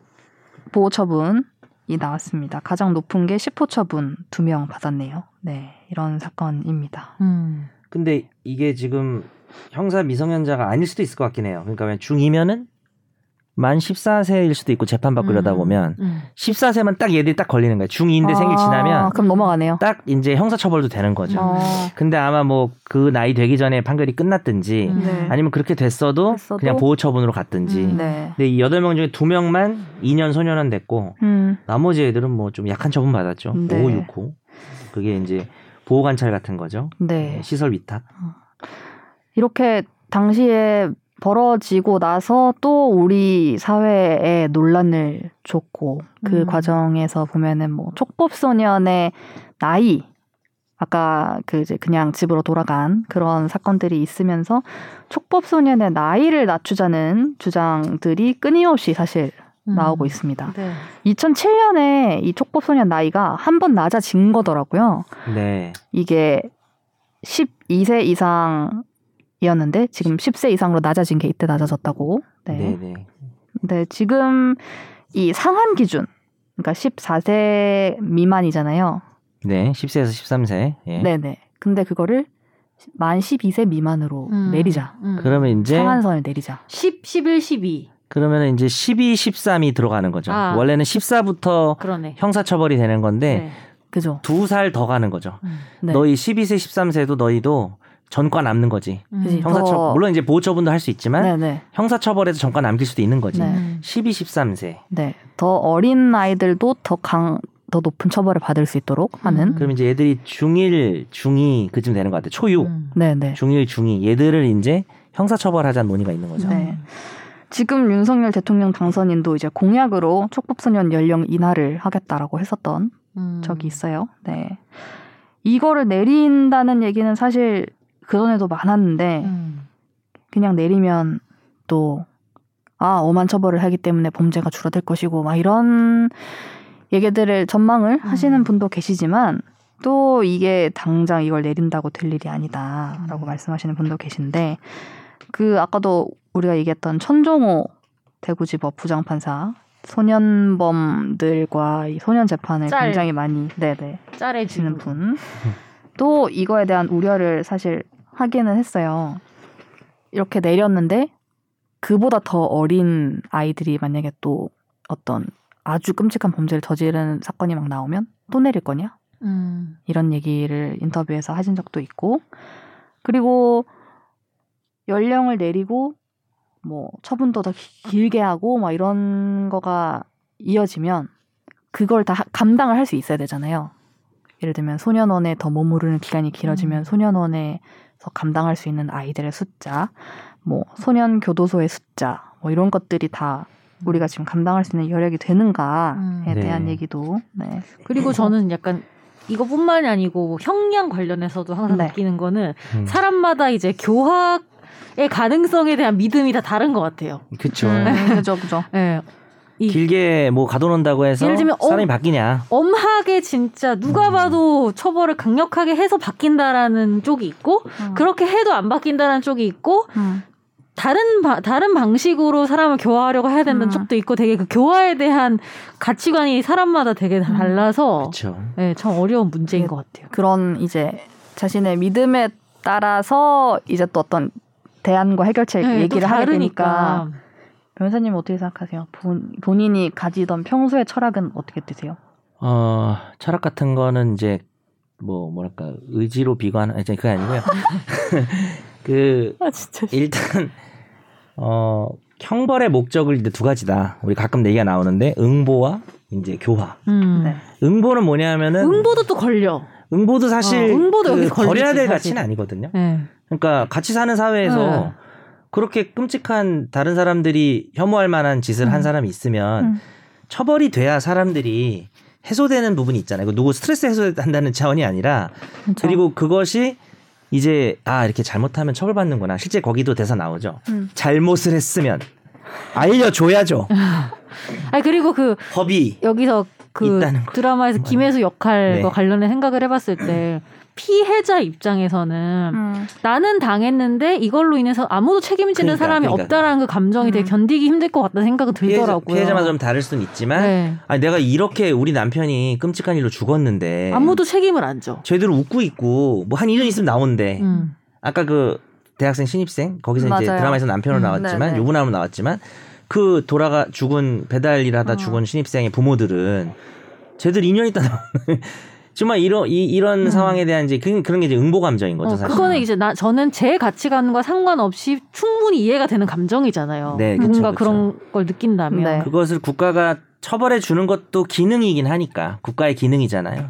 보호 처분 이 나왔습니다. 가장 높은 게 10호 처분 두명 받았네요. 네, 이런 사건입니다. 음. 근데 이게 지금 형사 미성년자가 아닐 수도 있을 것 같긴 해요. 그러니까 왜 중2면은 만 14세일 수도 있고 재판받고 이러다 음. 보면 음. 14세만 딱 얘들이 딱 걸리는 거예요. 중2인데 생일 아, 지나면 그럼 넘어가네요. 딱 이제 형사처벌도 되는 거죠. 어, 근데 아마 뭐 그 나이 되기 전에 판결이 끝났든지 음. 네. 아니면 그렇게 됐어도, 됐어도? 그냥 보호 처분으로 갔든지. 음. 네. 근데 이 8명 중에 2명만 2년 소년원 됐고 음, 나머지 애들은 뭐 좀 약한 처분 받았죠. 네. 5, 6호. 그게 이제 보호 관찰 같은 거죠. 네. 시설 위탁. 이렇게 당시에 벌어지고 나서 또 우리 사회에 논란을 줬고 그 음. 과정에서 보면은 뭐 촉법 소년의 나이 아까 그 이제 그냥 집으로 돌아간 그런 사건들이 있으면서 촉법 소년의 나이를 낮추자는 주장들이 끊임없이 사실 음. 나오고 있습니다. 네. 2007년에 이 촉법 소년 나이가 한 번 낮아진 거더라고요. 네. 이게 12세 이상 이었는데 지금 10세 이상으로 낮아진 게 이때 낮아졌다고. 네. 네, 네. 근데 지금 이 상한 기준, 그러니까 14세 미만이잖아요. 네. 10세에서 13세. 예. 네네. 근데 그거를 만 12세 미만으로 음. 내리자. 음. 그러면 이제 상한선을 내리자. 10, 11, 12. 그러면 이제 12, 13이 들어가는 거죠. 아. 원래는 14부터 그러네. 형사처벌이 되는 건데 네. 그죠? 두 살 더 가는 거죠. 음. 네. 너희 12세, 13세도 너희도 전과 남는 거지. 음. 형사처 더- 물론 이제 보호처분도 할 수 있지만 네네. 형사처벌에서 전과 남길 수도 있는 거지. 네. 음. 12, 13세. 네. 더 어린 아이들도 더 강, 더 높은 처벌을 받을 수 있도록 하는. 음. 그럼 이제 얘들이 중1, 중2 그쯤 되는 것 같아요. 초6, 음. 네네. 중1, 중2 얘들을 이제 형사처벌하자는 논의가 있는 거죠. 네. 지금 윤석열 대통령 당선인도 이제 공약으로 촉법소년 연령 인하를 하겠다라고 했었던 음. 적이 있어요. 네. 이거를 내린다는 얘기는 사실 그전에도 많았는데 음. 그냥 내리면 또 아, 엄한 처벌을 하기 때문에 범죄가 줄어들 것이고 막 이런 얘기들을 전망을 하시는 음. 분도 계시지만 또 이게 당장 이걸 내린다고 될 일이 아니다라고 음. 말씀하시는 분도 계신데 그 아까도 우리가 얘기했던 천종호 대구지법 부장판사 소년범들과 이 소년 재판을 짤. 굉장히 많이 네네 짤해지는 분. 또 이거에 대한 우려를 사실 하기는 했어요. 이렇게 내렸는데 그보다 더 어린 아이들이 만약에 또 어떤 아주 끔찍한 범죄를 저지르는 사건이 막 나오면 또 내릴 거냐? 음. 이런 얘기를 인터뷰에서 하신 적도 있고 그리고 연령을 내리고 뭐 처분도 더 기- 길게 하고 막 이런 거가 이어지면 그걸 다 하- 감당을 할 수 있어야 되잖아요. 예를 들면 소년원에 더 머무르는 기간이 길어지면 음. 소년원에서 감당할 수 있는 아이들의 숫자, 뭐 소년 교도소의 숫자, 뭐 이런 것들이 다 우리가 지금 감당할 수 있는 여력이 되는가에 음. 네. 대한 얘기도 네. 그리고 저는 약간 이거뿐만이 아니고 뭐 형량 관련해서도 항상 네. 느끼는 거는 음. 사람마다 이제 교학 의 가능성에 대한 믿음이 다 다른 것 같아요. 그쵸. 음, 그죠 그죠. 예. 이 길게 뭐 가둬놓는다고 해서 예를 들면, 어, 사람이 바뀌냐. 엄하게 진짜 누가 음. 봐도 처벌을 강력하게 해서 바뀐다라는 쪽이 있고 음. 그렇게 해도 안 바뀐다라는 쪽이 있고 음. 다른 바, 다른 방식으로 사람을 교화하려고 해야 된다는 음. 쪽도 있고 되게 그 교화에 대한 가치관이 사람마다 되게 다 음. 달라서 그쵸. 예, 참 어려운 문제인 네. 것 같아요. 그런 이제 자신의 믿음에 따라서 이제 또 어떤 대안과 해결책 네, 또 얘기를 하게 되니까 다르니까. 변호사님 어떻게 생각하세요? 본, 본인이 가지던 평소의 철학은 어떻게 되세요? 어, 철학 같은 거는 이제 뭐 뭐랄까 의지로 비관 아니 그게 아니고요. 그아 진짜 일단 어 형벌의 목적을 이제 두 가지다. 우리 가끔 얘기가 나오는데 응보와 이제 교화. 음. 네. 응보는 뭐냐면은 응보도 또 걸려. 응보도 사실 어, 응보도 그 여기 걸리지, 버려야 될 사실. 가치는 아니거든요. 예. 그러니까 같이 사는 사회에서 네. 그렇게 끔찍한 다른 사람들이 혐오할 만한 짓을 한 음. 사람이 있으면 음. 처벌이 돼야 사람들이 해소되는 부분이 있잖아요. 누구 스트레스 해소한다는 차원이 아니라 그렇죠. 그리고 그것이 이제 아 이렇게 잘못하면 처벌받는구나. 실제 거기도 대사 나오죠. 음. 잘못을 했으면 알려줘야죠. 아니 그리고 그 법이 여기서 그. 드라마에서 김혜수 역할과 네. 관련해 생각을 해봤을 때 피해자 입장에서는 음. 나는 당했는데 이걸로 인해서 아무도 책임지는 그러니까, 사람이 그러니까. 없다라는 그 감정이 되게 음. 견디기 힘들 것 같다는 생각은 피해자, 들더라고요. 피해자마다 좀 다를 수는 있지만 네. 아니 내가 이렇게 우리 남편이 끔찍한 일로 죽었는데 아무도 책임을 안 져. 저희들 웃고 있고 뭐한 2년 있으면 나온대. 음. 아까 그 대학생 신입생 거기서 이제 맞아요. 드라마에서 남편으로 음, 나왔지만 네네. 유부남으로 나왔지만 그 돌아가 죽은 배달 일하다 어. 죽은 신입생의 부모들은 쟤들 2년 있다 나오는 정말 이런 이, 이런 음. 상황에 대한 이제 그, 그런 게 이제 응보 감정인 거죠 어, 사실. 그거는 이제 나 저는 제 가치관과 상관없이 충분히 이해가 되는 감정이잖아요. 네, 그쵸, 뭔가 그쵸. 그런 걸 느낀다면. 네. 그것을 국가가 처벌해 주는 것도 기능이긴 하니까 국가의 기능이잖아요.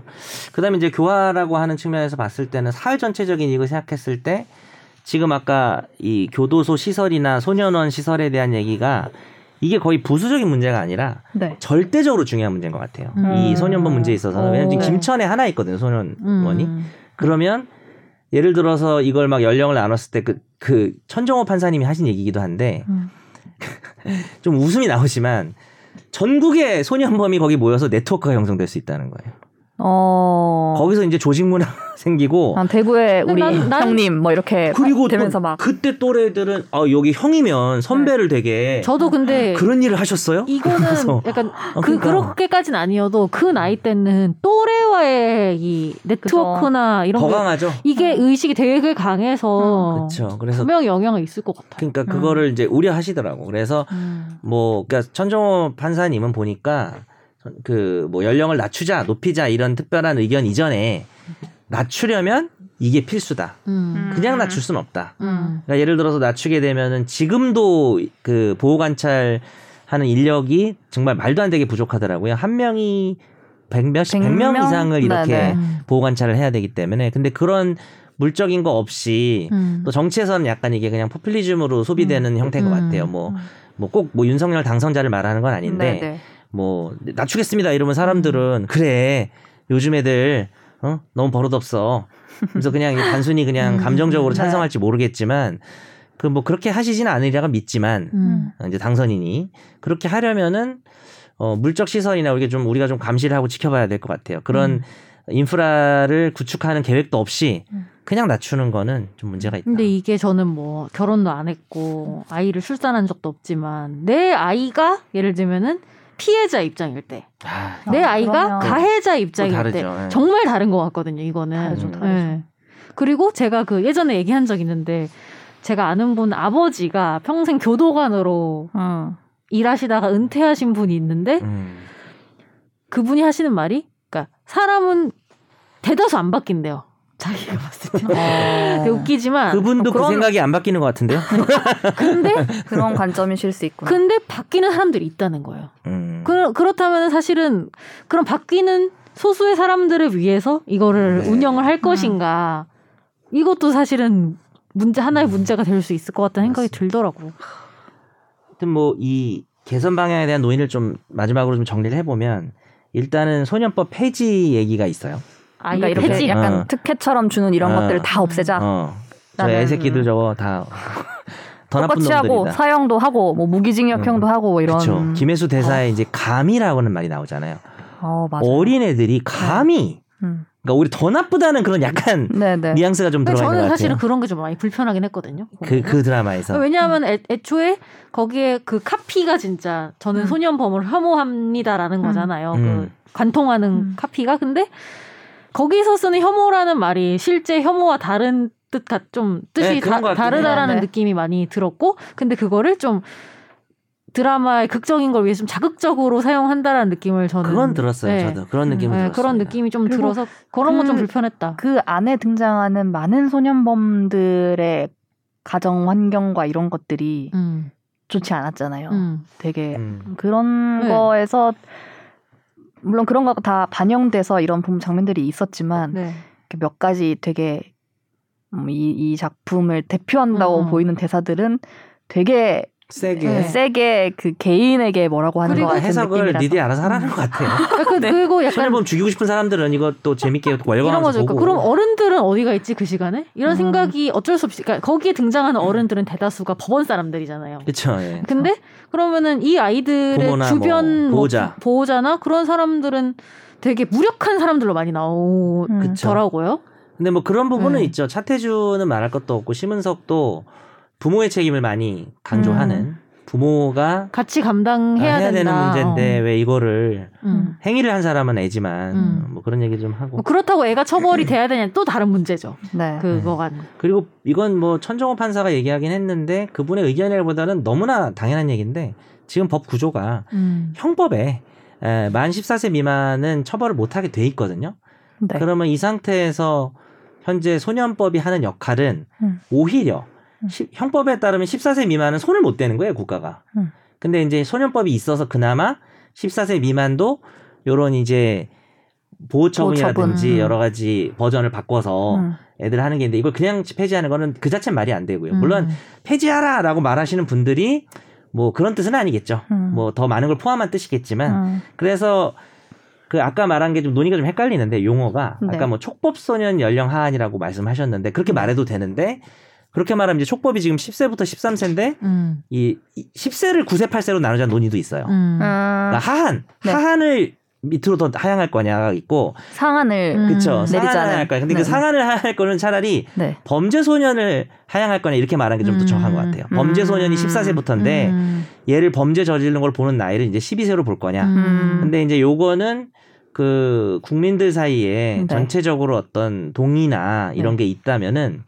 그다음에 이제 교화라고 하는 측면에서 봤을 때는 사회 전체적인 이익을 생각했을 때 지금 아까 이 교도소 시설이나 소년원 시설에 대한 얘기가 이게 거의 부수적인 문제가 아니라 네. 절대적으로 중요한 문제인 것 같아요. 음. 이 소년범 문제에 있어서는 왜냐면 지금 오. 김천에 하나 있거든요. 소년원이. 음. 그러면 예를 들어서 이걸 막 연령을 나눴을 때 그 그 천정호 판사님이 하신 얘기기도 한데 음. 좀 웃음이 나오지만 전국의 소년범이 거기 모여서 네트워크가 형성될 수 있다는 거예요. 어. 거기서 이제 조직 문화 생기고 아, 대구에 우리 난- 난- 형님 뭐 이렇게 그리고 되면서 또막 그때 또래들은 아 여기 형이면 선배를 되게 저도 근데 그런 일을 하셨어요? 이거는 그래서 약간 어, 그 그러니까. 그렇게까지는 아니어도 그 나이 때는 또래와의 이 네트워크나 이런 더게 강하죠. 이게 의식이 되게 강해서 그렇죠. 그래서 분명 영향을 있을 것 같아요. 그러니까 음. 그거를 이제 우려하시더라고. 그래서 음. 뭐 그러니까 천정호 판사님은 보니까 그 뭐 연령을 낮추자, 높이자 이런 특별한 의견 이전에 낮추려면 이게 필수다. 음. 그냥 음. 낮출 수는 없다. 음. 그러니까 예를 들어서 낮추게 되면은 지금도 그 보호 관찰 하는 인력이 정말 말도 안 되게 부족하더라고요. 한 명이 백 몇십 백 백명 명? 이상을 이렇게 네네. 음. 보호 관찰을 해야 되기 때문에 근데 그런 물적인 거 없이 음. 또 정치에서는 약간 이게 그냥 포퓰리즘으로 소비되는 형태인 것 음. 같아요. 뭐 뭐꼭뭐 윤석열 당선자를 말하는 건 아닌데 네네. 뭐 낮추겠습니다 이러면 사람들은 그래 요즘 애들 어 너무 버릇없어 그래서 그냥 이게 단순히 그냥 음. 감정적으로 네. 찬성할지 모르겠지만 그 뭐 그렇게 하시지는 않으리라고 믿지만 음. 어, 이제 당선인이 그렇게 하려면은 어 물적 시설이나 우리가 좀 우리가 좀 감시를 하고 지켜봐야 될 것 같아요 그런 음. 인프라를 구축하는 계획도 없이 음. 그냥 낮추는 거는 좀 문제가 있다. 근데 이게 저는 뭐 결혼도 안 했고 아이를 출산한 적도 없지만 내 아이가 예를 들면은 피해자 입장일 때, 아, 내 아, 아이가 그러면 가해자 입장일 때 다르죠. 예. 정말 다른 것 같거든요. 이거는. 다르죠, 음. 다르죠. 예. 그리고 제가 그 예전에 얘기한 적 있는데 제가 아는 분 아버지가 평생 교도관으로 음. 일하시다가 은퇴하신 분이 있는데 음. 그분이 하시는 말이 그러니까 사람은 대다수 안 바뀐대요. 자기가 봤을 때. 어. 웃기지만 그분도 그 그런- 생각이 안 바뀌는 것 같은데요. 근데 그런 관점이실 수 있구나. 근데 바뀌는 사람들이 있다는 거예요. 음. 그, 그렇다면 사실은 그런 바뀌는 소수의 사람들을 위해서 이거를 네. 운영을 할 것인가 이것도 사실은 문제 하나의 문제가 될 수 있을 것 같다는 생각이 들더라고요. 하여튼 뭐 이 개선 방향에 대한 논의를 좀 마지막으로 좀 정리를 해보면 일단은 소년법 폐지 얘기가 있어요. 아예 그러니까 이렇게 폐지. 약간 어. 특혜처럼 주는 이런 어. 것들을 다 없애자. 어. 저 애새끼들 저거 다 더 나쁜 똑같이 하고 놈들이다. 사형도 하고 뭐 무기징역형도 음. 하고 뭐 이런. 그렇죠. 김혜수 대사의 이제 감이라고는 말이 나오잖아요. 어 맞아. 어린 애들이 감이 음. 그러니까 오히려 더 나쁘다는 그런 약간 네네. 뉘앙스가 좀 들어가 있는 저는 것 사실은 같아요. 그런 게 좀 많이 불편하긴 했거든요. 그, 그 드라마에서. 왜냐하면 애, 애초에 거기에 그 카피가 진짜 저는 음. 소년범을 혐오합니다라는 음. 거잖아요. 음. 그 관통하는 음. 카피가 근데 거기서 쓰는 혐오라는 말이 실제 혐오와 다른 뜻과 좀 뜻이 네, 다. 다르다라는 네. 느낌이 많이 들었고 근데 그거를 좀 드라마의 극적인 걸 위해서 좀 자극적으로 사용한다라는 느낌을 저는 그건 들었어요. 네. 저도 그런 느낌을 네, 들었어요. 그런 느낌이 좀 들어서 그런 건좀 그- 불편했다. 그 안에 등장하는 많은 소년범들의 가정 환경과 이런 것들이 음, 좋지 않았잖아요. 음. 되게 음. 그런 네. 거에서 물론 그런 거가 다 반영돼서 이런 부분 장면들이 있었지만 네. 몇 가지 되게 음, 이, 이 작품을 대표한다고 음. 보이는 대사들은 되게 세게 네. 세게 그 개인에게 뭐라고 하는 것 같은 해석을 느낌이라서. 니들이 알아서 하라는 것 같아요. 그, 그리고 약간 손해보험 죽이고 싶은 사람들은 또 재밌게 월광하면서. 보고. 그러니까 그럼 어른들은 어디가 있지 그 시간에? 이런 음. 생각이 어쩔 수 없이. 그러니까 거기에 등장하는 어른들은 대다수가 법원 사람들이잖아요. 그렇죠. 예. 근데 그러면은 이 아이들의 부모나 주변 뭐 보호자. 뭐 보호자나 그런 사람들은 되게 무력한 사람들로 많이 음. 나오더라고요. 근데 뭐 그런 부분은 네. 있죠. 차태주는 말할 것도 없고 심은석도 부모의 책임을 많이 강조하는 부모가 같이 감당해야 아, 해야 되는 된다. 문제인데 왜 이거를 어. 음. 행위를 한 사람은 애지만 음. 뭐 그런 얘기 좀 하고 뭐 그렇다고 애가 처벌이 돼야 되냐 또 다른 문제죠. 네. 그거가 그리고 이건 뭐 천정호 판사가 얘기하긴 했는데 그분의 의견이라기보다는 너무나 당연한 얘기인데 지금 법 구조가 음. 형법에 에, 만 14세 미만은 처벌을 못하게 돼 있거든요. 네. 그러면 이 상태에서 현재 소년법이 하는 역할은 음. 오히려 음. 시- 형법에 따르면 14세 미만은 손을 못 대는 거예요 국가가. 음. 근데 이제 소년법이 있어서 그나마 14세 미만도 요런 이제 보호 처분이라든지 보호처분. 여러 가지 버전을 바꿔서 음. 애들 하는 게 있는데 이걸 그냥 폐지하는 거는 그 자체는 말이 안 되고요. 물론 음. 폐지하라라고 말하시는 분들이 뭐 그런 뜻은 아니겠죠. 음. 뭐더 많은 걸 포함한 뜻이겠지만 음. 그래서 그 아까 말한 게 좀 논의가 좀 헷갈리는데 용어가 네. 아까 뭐 촉법 소년 연령 하한이라고 말씀하셨는데 그렇게 말해도 되는데 그렇게 말하면 이제 촉법이 지금 10세부터 13세인데 음. 이 10세를 9세 8세로 나누자는 논의도 있어요. 음. 그러니까 하한 네. 하한을 밑으로 더 하향할 거냐가 있고 상한을 음. 그쵸 내리지 상한을. 하향할 거냐. 근데 네. 그 상한을 하향할 거는 차라리 네. 범죄 소년을 하향할 거냐 이렇게 말하는 게 좀더 음. 정확한 것 같아요. 음. 범죄 소년이 14세부터인데 음. 얘를 범죄 저지르는 걸 보는 나이를 이제 12세로 볼 거냐. 음. 근데 이제 요거는 그 국민들 사이에 네. 전체적으로 어떤 동의나 이런 게 있다면은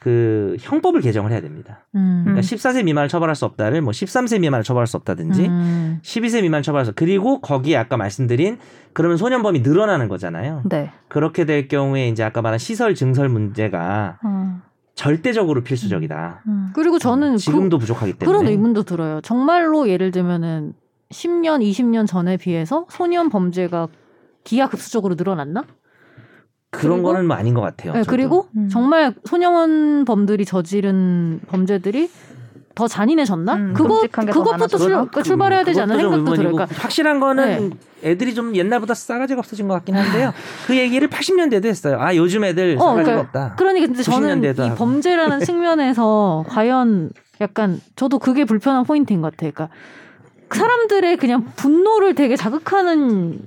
그 형법을 개정을 해야 됩니다. 음. 그러니까 14세 미만을 처벌할 수 없다를 뭐 13세 미만을 처벌할 수 없다든지 음. 12세 미만 처벌할 수 그리고 거기에 아까 말씀드린 그러면 소년범이 늘어나는 거잖아요. 네. 그렇게 될 경우에 이제 아까 말한 시설 증설 문제가 음. 절대적으로 필수적이다. 음. 그리고 저는 그- 지금도 부족하기 때문에 그런 의문도 들어요. 정말로 예를 들면은 10년, 20년 전에 비해서 소년 범죄가 기하급수적으로 늘어났나? 그런 그리고- 거는 뭐 아닌 것 같아요. 네. 그리고 음. 정말 소년범들이 저지른 범죄들이 더 잔인해졌나? 음, 그거 그것부터 출? 출발해야 되지 않나 생각도 들어요. 그러니까 확실한 거는 애들이 좀 옛날보다 싸가지가 없어진 것 같긴 한데요. 그 얘기를 80년대도 했어요. 아 요즘 애들 어, 싸가지가 그러니까 없다. 그러니까 근데 저는 90년대도 이 하고. 범죄라는 측면에서 과연 약간 저도 그게 불편한 포인트인 것 같아요. 그러니까 사람들의 그냥 분노를 되게 자극하는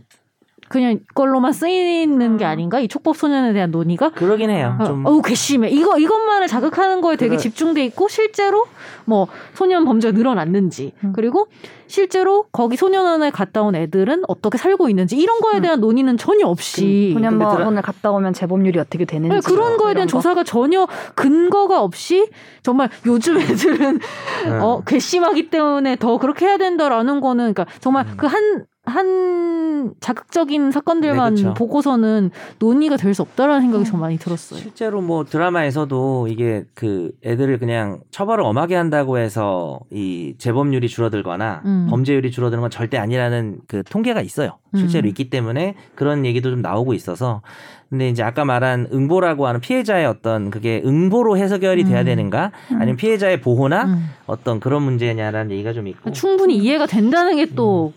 그냥 걸로만 쓰이는 게 음. 아닌가? 이 촉법 소년에 대한 논의가 그러긴 해요. 어, 좀 어우 괘씸해. 이거 이것만을 자극하는 거에 되게 그래. 집중돼 있고 실제로 뭐 소년 범죄가 늘어났는지 음. 그리고 실제로 거기 소년원에 갔다 온 애들은 어떻게 살고 있는지 이런 거에 음. 대한 논의는 전혀 없이 들어- 소년범을 갔다 오면 재범률이 어떻게 되는지 네, 그런 거에 대한 거. 조사가 전혀 근거가 없이 정말 요즘 애들은 음. 어 괘씸하기 때문에 더 그렇게 해야 된다라는 거는 그러니까 정말 음. 그한 한 자극적인 사건들만 네, 그쵸. 보고서는 논의가 될 수 없다라는 생각이 좀 많이 들었어요. 실제로 뭐 드라마에서도 이게 그 애들을 그냥 처벌을 엄하게 한다고 해서 이 재범률이 줄어들거나 음. 범죄율이 줄어드는 건 절대 아니라는 그 통계가 있어요. 실제로 음. 있기 때문에 그런 얘기도 좀 나오고 있어서 근데 이제 아까 말한 응보라고 하는 피해자의 어떤 그게 응보로 해석이 돼야 음. 되는가 아니면 피해자의 보호나 음. 어떤 그런 문제냐라는 얘기가 좀 있고 충분히 이해가 된다는 게또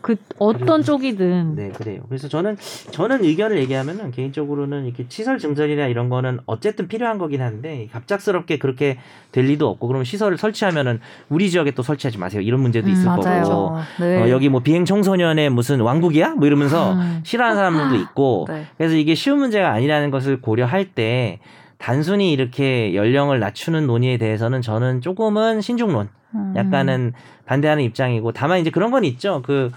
그 어떤 쪽이든 네, 그래요. 그래서 저는 저는 의견을 얘기하면은 개인적으로는 이렇게 시설 증설이나 이런 거는 어쨌든 필요한 거긴 한데 갑작스럽게 그렇게 될 리도 없고 그러면 시설을 설치하면은 우리 지역에 또 설치하지 마세요. 이런 문제도 음, 있을 맞아요. 거고. 네. 어, 여기 뭐 비행 청소년의 무슨 왕국이야? 뭐 이러면서 음. 싫어하는 사람들도 있고. 네. 그래서 이게 쉬운 문제가 아니라는 것을 고려할 때 단순히 이렇게 연령을 낮추는 논의에 대해서는 저는 조금은 신중론 음. 약간은 반대하는 입장이고 다만 이제 그런 건 있죠. 그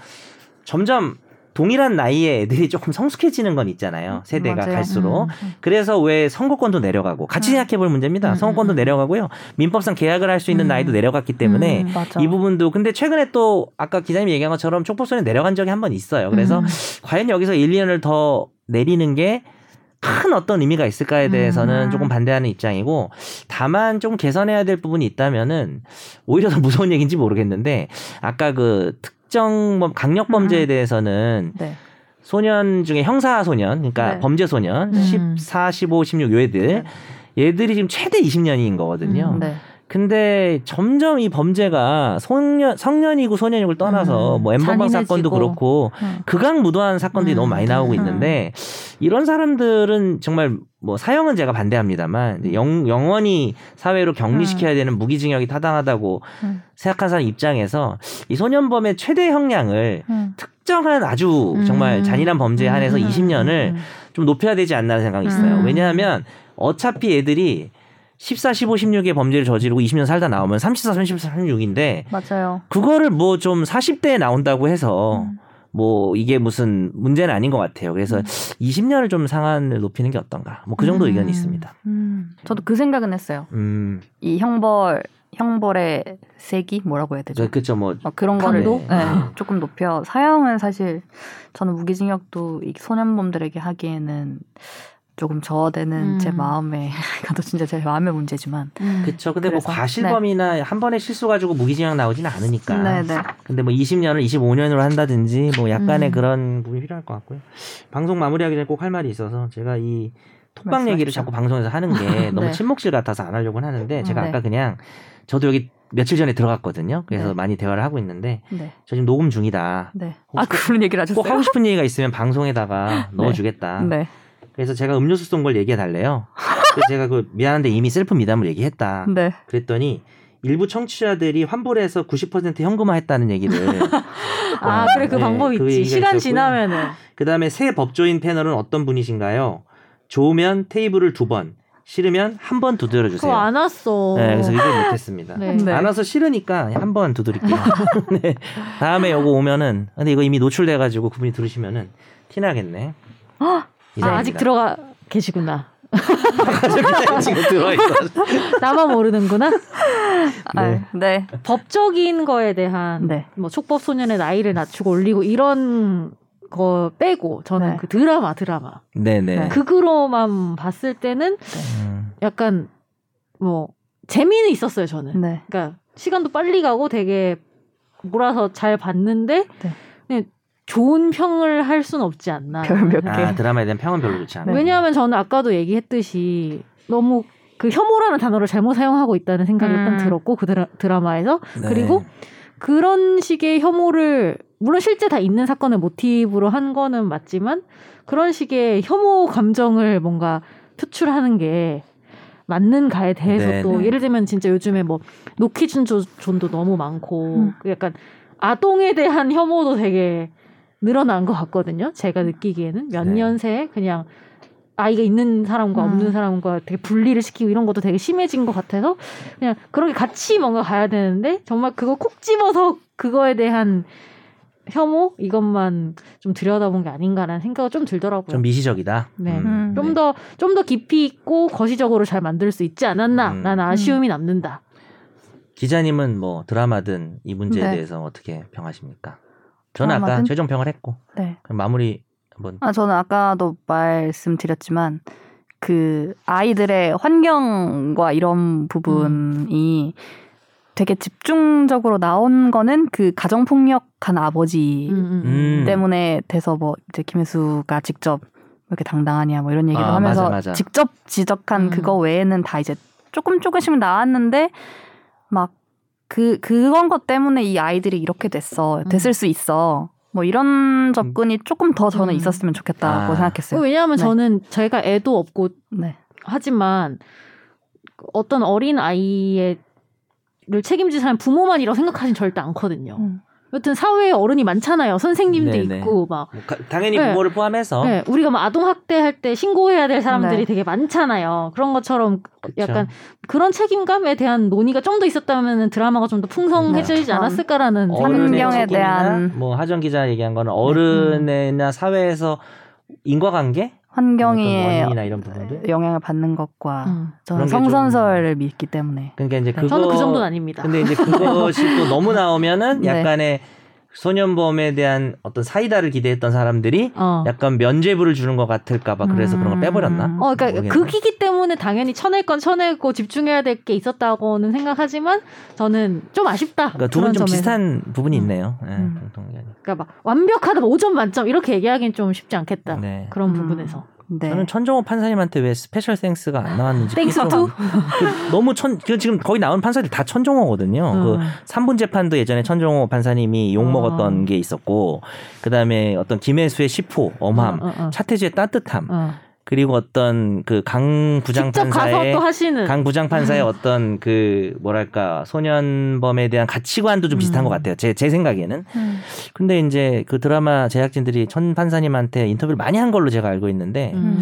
점점 동일한 나이에 애들이 조금 성숙해지는 건 있잖아요. 세대가 맞아요. 갈수록. 음. 그래서 왜 선거권도 내려가고 같이 음. 생각해 볼 문제입니다. 음, 선거권도 음, 음. 내려가고요. 민법상 계약을 할 수 있는 음. 나이도 내려갔기 때문에 음. 이 부분도 근데 최근에 또 아까 기자님이 얘기한 것처럼 촉법소에 내려간 적이 한 번 있어요. 그래서 음. 과연 여기서 1, 2년을 더 내리는 게 큰 어떤 의미가 있을까에 대해서는 음. 조금 반대하는 입장이고 다만 좀 개선해야 될 부분이 있다면은 오히려 더 무서운 얘기인지 모르겠는데 아까 그 특정 범- 강력 범죄에 음. 대해서는 네. 소년 중에 형사 소년 그러니까 네. 범죄 소년 음. 14, 15, 16 요 애들 네. 얘들이 지금 최대 20년인 거거든요. 음. 네. 근데 점점 이 범죄가 소년, 성년이고 소년이고 떠나서 음, 뭐 잔인해지고. 사건도 그렇고 음. 극악무도한 사건들이 음, 너무 많이 나오고 음. 있는데 이런 사람들은 정말 뭐 사형은 제가 반대합니다만 영, 영원히 사회로 격리시켜야 되는 무기징역이 타당하다고 음. 생각하는 사람 입장에서 이 소년범의 최대 형량을 음. 특정한 아주 정말 음. 잔인한 범죄에 한해서 음. 20년을 음. 좀 높여야 되지 않나 하는 생각이 있어요. 음. 왜냐하면 어차피 애들이 14, 15, 16의 범죄를 저지르고 20년 살다 나오면 34, 34, 36인데 맞아요. 그거를 뭐 좀 40대에 나온다고 해서 음. 뭐 이게 무슨 문제는 아닌 것 같아요. 그래서 20년을 좀 상한을 높이는 게 어떤가. 뭐 그 정도 음. 의견이 있습니다. 음. 저도 그 생각은 했어요. 음, 이 형벌 형벌의 세기 뭐라고 해야 되죠? 그, 그쵸 뭐 어, 그런 거를? 네, 조금 높여 사형은 사실 저는 무기징역도 이 소년범들에게 하기에는 조금 저어되는 음. 제 마음에 이것도 진짜 제 마음의 문제지만 음. 그쵸. 근데 그래서, 뭐 과실범이나 한 번의 실수 가지고 무기징역 나오지는 않으니까. 네네 근데 뭐 20년을 25년으로 한다든지 뭐 약간의 음. 그런 부분이 필요할 것 같고요. 방송 마무리하기 전에 꼭 할 말이 있어서 제가 이 톡방. 얘기를 자꾸 방송에서 하는 게 너무 네. 침묵질 같아서 안 하려고는 하는데 제가 네. 아까 그냥 저도 여기 며칠 전에 들어갔거든요. 그래서 네. 많이 대화를 하고 있는데 네 저 지금 녹음 중이다. 네. 아 그런 얘기를 하셨어요? 꼭 하고 싶은 얘기가 있으면 방송에다가 네. 넣어주겠다. 네. 그래서 제가 음료수 쏜 걸 얘기해 달래요. 그래서 제가 그 미안한데 이미 셀프 미담을 얘기했다. 네. 그랬더니 일부 청취자들이 환불해서 90% 현금화했다는 얘기를. 아 그래 그 네, 방법 그 있지. 시간 있었고요. 지나면은 그 다음에 새 법조인 패널은 어떤 분이신가요? 좋으면 테이블을 두 번, 싫으면 한 번 두드려 주세요. 안 왔어. 네, 그래서 이걸 못했습니다. 네. 네. 안 와서 싫으니까 한 번 두드릴게요. 네. 다음에 요거 오면은, 근데 이거 이미 노출돼가지고 그분이 들으시면은 티나겠네. 아. 아직 들어가 계시구나. 지금 있어. 나만 모르는구나. 아, 네. 법적인 거에 대한 네. 뭐 촉법 소년의 나이를 낮추고 올리고 이런 거 빼고 저는 네. 그 드라마 드라마 네네. 네. 극으로만 봤을 때는 음, 약간 뭐 재미는 있었어요 저는. 네. 그러니까 시간도 빨리 가고 되게 몰아서 잘 봤는데 네. 좋은 평을 할 수는 없지 않나. 별몇 개. 아, 드라마에 대한 평은 별로 좋지 않아요. 네. 왜냐하면 저는 아까도 얘기했듯이 너무 그 혐오라는 단어를 잘못 사용하고 있다는 생각이 일단 음. 들었고 그 드라, 드라 마에서 네. 그리고 그런 식의 혐오를 물론 실제 다 있는 사건을 모티브로 한 거는 맞지만 그런 식의 혐오 감정을 뭔가 표출하는 게 맞는가에 대해서 네, 또 네. 예를 들면 진짜 요즘에 뭐 노키준 조- 존도 너무 많고 음. 그 약간 아동에 대한 혐오도 되게 늘어난 것 같거든요. 제가 느끼기에는 몇 네. 년 새에 그냥 아이가 있는 사람과 음. 없는 사람과 되게 분리를 시키고 이런 것도 되게 심해진 것 같아서 그냥 그런 게 같이 뭔가 가야 되는데 정말 그거 콕 집어서 그거에 대한 혐오 이것만 좀 들여다본 게 아닌가라는 생각이 좀 들더라고요. 좀 미시적이다. 네. 음. 좀더 좀 더 깊이 있고 거시적으로 잘 만들 수 있지 않았나라는 음. 아쉬움이 남는다. 기자님은 뭐 드라마든 이 문제에 네. 대해서 어떻게 평하십니까? 저는 아까 드라마든? 최종 평을 했고 네. 그럼 마무리 한번 아, 저는 아까도 말씀드렸지만 그 아이들의 환경과 이런 부분이 되게 집중적으로 나온 거는 그 가정 폭력한 아버지 음, 음, 음. 음. 때문에 돼서 뭐 이제 김혜수가 직접 왜 이렇게 당당하냐 뭐 이런 얘기도 아, 하면서 맞아, 맞아. 직접 지적한 음. 그거 외에는 다 이제 조금 조금씩 나왔는데 막 그 그건 것 때문에 이 아이들이 이렇게 됐어 됐을 수 있어 뭐 이런 접근이 조금 더 저는 음. 있었으면 좋겠다고 아. 생각했어요. 왜냐하면 네. 저는 제가 애도 없고 네. 하지만 어떤 어린 아이의 를 책임질 사람 부모만이라고 생각하진 절대 않거든요. 음. 여튼 사회에 어른이 많잖아요. 선생님도 네네. 있고 막 뭐 가- 당연히 네. 부모를 포함해서 네, 우리가 막 아동 학대할 때 신고해야 될 사람들이 네. 되게 많잖아요. 그런 것처럼 그쵸. 약간 그런 책임감에 대한 논의가 좀 더 있었다면 드라마가 좀 더 풍성해지지 네. 않았을까라는 환경에 대한- 뭐 하정 기자 얘기한 거는 어른이나 사회에서 인과관계 환경에 원인이나 이런 부분들 영향을 받는 것과 음. 저는 성선설을 믿기 때문에 그러니까 이제 그거 저는 그 정도는 아닙니다. 근데 이제 그것이 또 너무 나오면은 네. 약간의 소년범에 대한 어떤 사이다를 기대했던 사람들이 어. 약간 면죄부를 주는 것 같을까봐 그래서 그런 걸 빼버렸나? 음. 어, 그러니까 모르겠네. 극이기 때문에 당연히 쳐낼 건 쳐내고 집중해야 될 게 있었다고는 생각하지만 저는 좀 아쉽다. 그러니까 두분 그런 좀. 비슷한 부분이 음. 있네요. 네, 음. 공통 의견이. 그러니까 막 완벽하다 5점 만점 이렇게 얘기하기는 좀 쉽지 않겠다. 네. 그런 음. 부분에서. 네. 저는 천종호 판사님한테 왜 special thanks가 안 나왔는지 thanks 그게 to? 좀그 너무 천그 지금 거기 나온 판사들 다 천종호거든요. 그 음. 3분 재판도 예전에 천종호 판사님이 욕 어. 먹었던 게 있었고 그다음에 어떤 김혜수의 시포 엄함, 어, 어, 어. 차태주의 따뜻함 어. 그리고 어떤 그 강 부장 직접 가서 판사의 또 하시는. 강 부장 판사의 어떤 그 뭐랄까 소년범에 대한 가치관도 좀 비슷한 음. 것 같아요. 제 제 생각에는. 음. 근데 이제 그 드라마 제작진들이 천 판사님한테 인터뷰를 많이 한 걸로 제가 알고 있는데 음.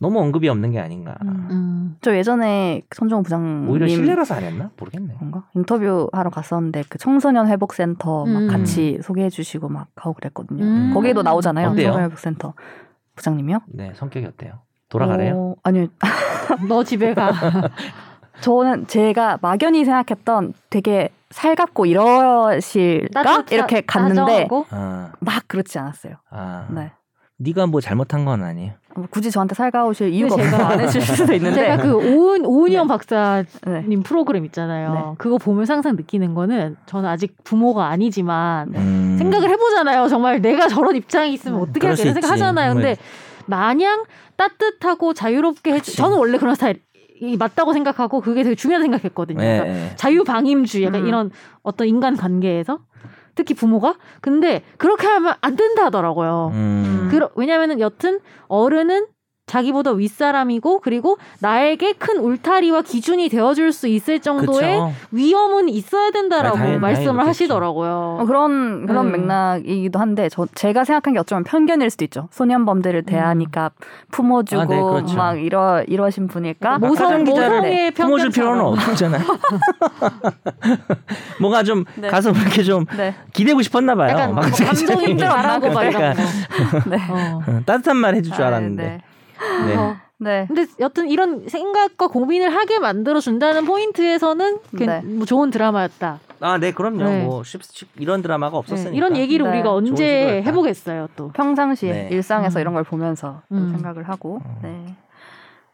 너무 언급이 없는 게 아닌가. 음. 음. 저 예전에 손정호 부장님 오히려 신뢰라서 안 했나? 모르겠네. 뭔가 인터뷰 하러 갔었는데 그 청소년 회복센터 막 음. 같이 소개해주시고 막 하고 그랬거든요. 음. 거기에도 나오잖아요. 청소년 회복센터 부장님이요? 네, 성격이 어때요? 돌아가래요? 어, 아니요. 너 집에 가. 저는 제가 막연히 생각했던 되게 살갑고 이러실까 따뜻하- 이렇게 갔는데 따정하고? 아, 막 그렇지 않았어요. 아. 네. 네가 뭐 잘못한 건 아니에요. 뭐 굳이 저한테 살가우실 이유가 제가- 없어서 안 해주실 수도 있는데 제가 그 오은 오은영 네. 박사님 네. 프로그램 있잖아요. 네. 그거 보면서 항상 느끼는 거는 저는 아직 부모가 아니지만 음. 생각을 해보잖아요. 정말 내가 저런 입장에 있으면 어떻게 할까 수 이런 생각. 하잖아요. 근데 뭐. 마냥 따뜻하고 자유롭게 해주. 그치. 저는 원래 그런 스타일 이 맞다고 생각하고 그게 되게 중요하다 생각했거든요. 예, 그러니까 예. 자유방임주의 약간 음. 이런 어떤 인간 관계에서 특히 부모가 근데 그렇게 하면 안 된다 하더라고요. 음. 그러, 왜냐면은 여튼 어른은 자기보다 윗사람이고 그리고 나에게 큰 울타리와 기준이 되어줄 수 있을 정도의 그쵸. 위험은 있어야 된다라고 아, 당연히, 말씀을 하시더라고요. 어, 그런 그런 음. 맥락이기도 한데 저 제가 생각한 게 어쩌면 편견일 수도 있죠. 소년범들을 대하니까 품어주고 아, 네, 그렇죠. 막 이러 이러신 분일까? 모성 박하정 기자를 모성의 품어줄 필요는. 없잖아요. 뭔가 좀 네. 가서 그렇게 좀 네. 기대고 싶었나 봐요. 약간 막 감정 힘들어 말하고 막 이런 거. 네. 어. 어, 따뜻한 말 해줄 줄 아, 알았는데. 네. 네. 어. 네. 근데 여튼 이런 생각과 고민을 하게 만들어 준다는 포인트에서는 그- 네. 뭐 좋은 드라마였다. 아, 네, 그럼요. 네. 뭐 쉽, 쉽, 이런 드라마가 네, 없었으니까. 이런 얘기를 네. 우리가 언제 시도였다. 해보겠어요, 또. 평상시에 네. 일상에서 음. 이런 걸 보면서 또 음. 생각을 하고 어. 네.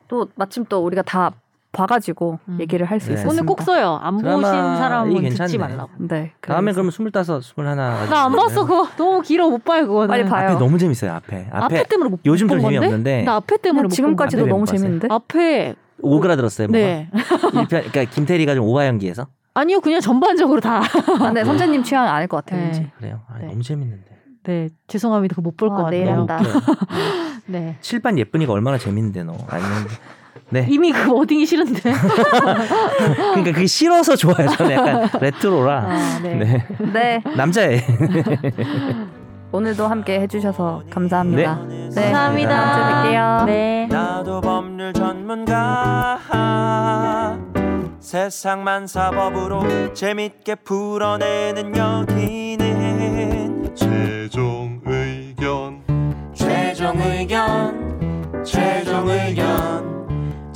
또 마침 또 우리가 다 봐가지고 음. 얘기를 할수 네. 있었습니다. 오늘 꼭 써요. 안 보신 사람은 듣지. 말라고. 네. 다음에 그러면 스물다섯, 스물하나. 나 안 봤어 그거 너무 길어 못 봐요 그거는. 빨리 봐요. 앞에 너무 재밌어요. 앞에. 앞에, 앞에, 때문에 못 요즘 본 좀? 재미없는데. 나 앞에 때문에 못 지금까지도 너무. 재밌는데. 앞에 오그라들었어요. 뭐가. 네 일편, 그러니까 김태리가 좀 오바 연기해서. 아니요 그냥 전반적으로 다. 아, 네, 선재님 취향 아닐 것 같아요. 네. 그래요. 아, 네. 너무 재밌는데. 네 죄송합니다 그거 못볼것 아, 내일 같네요. 한다. 웃겨요. 네 칠반 예쁜이가 얼마나 재밌는데 너. 아니면 네. 이미 그 wording이 싫은데. 그러니까 그게 싫어서 좋아요. 저는 약간 레트로라. 아, 네. 네. 네. 남자애. 오늘도 함께 해주셔서 감사합니다. 네. 감사합니다. 다음 주에 뵐게요. 네. 나도 법률 전문가 세상만사 법으로 재밌게 풀어내는 여기는 최종 의견 최종 의견 최종 의견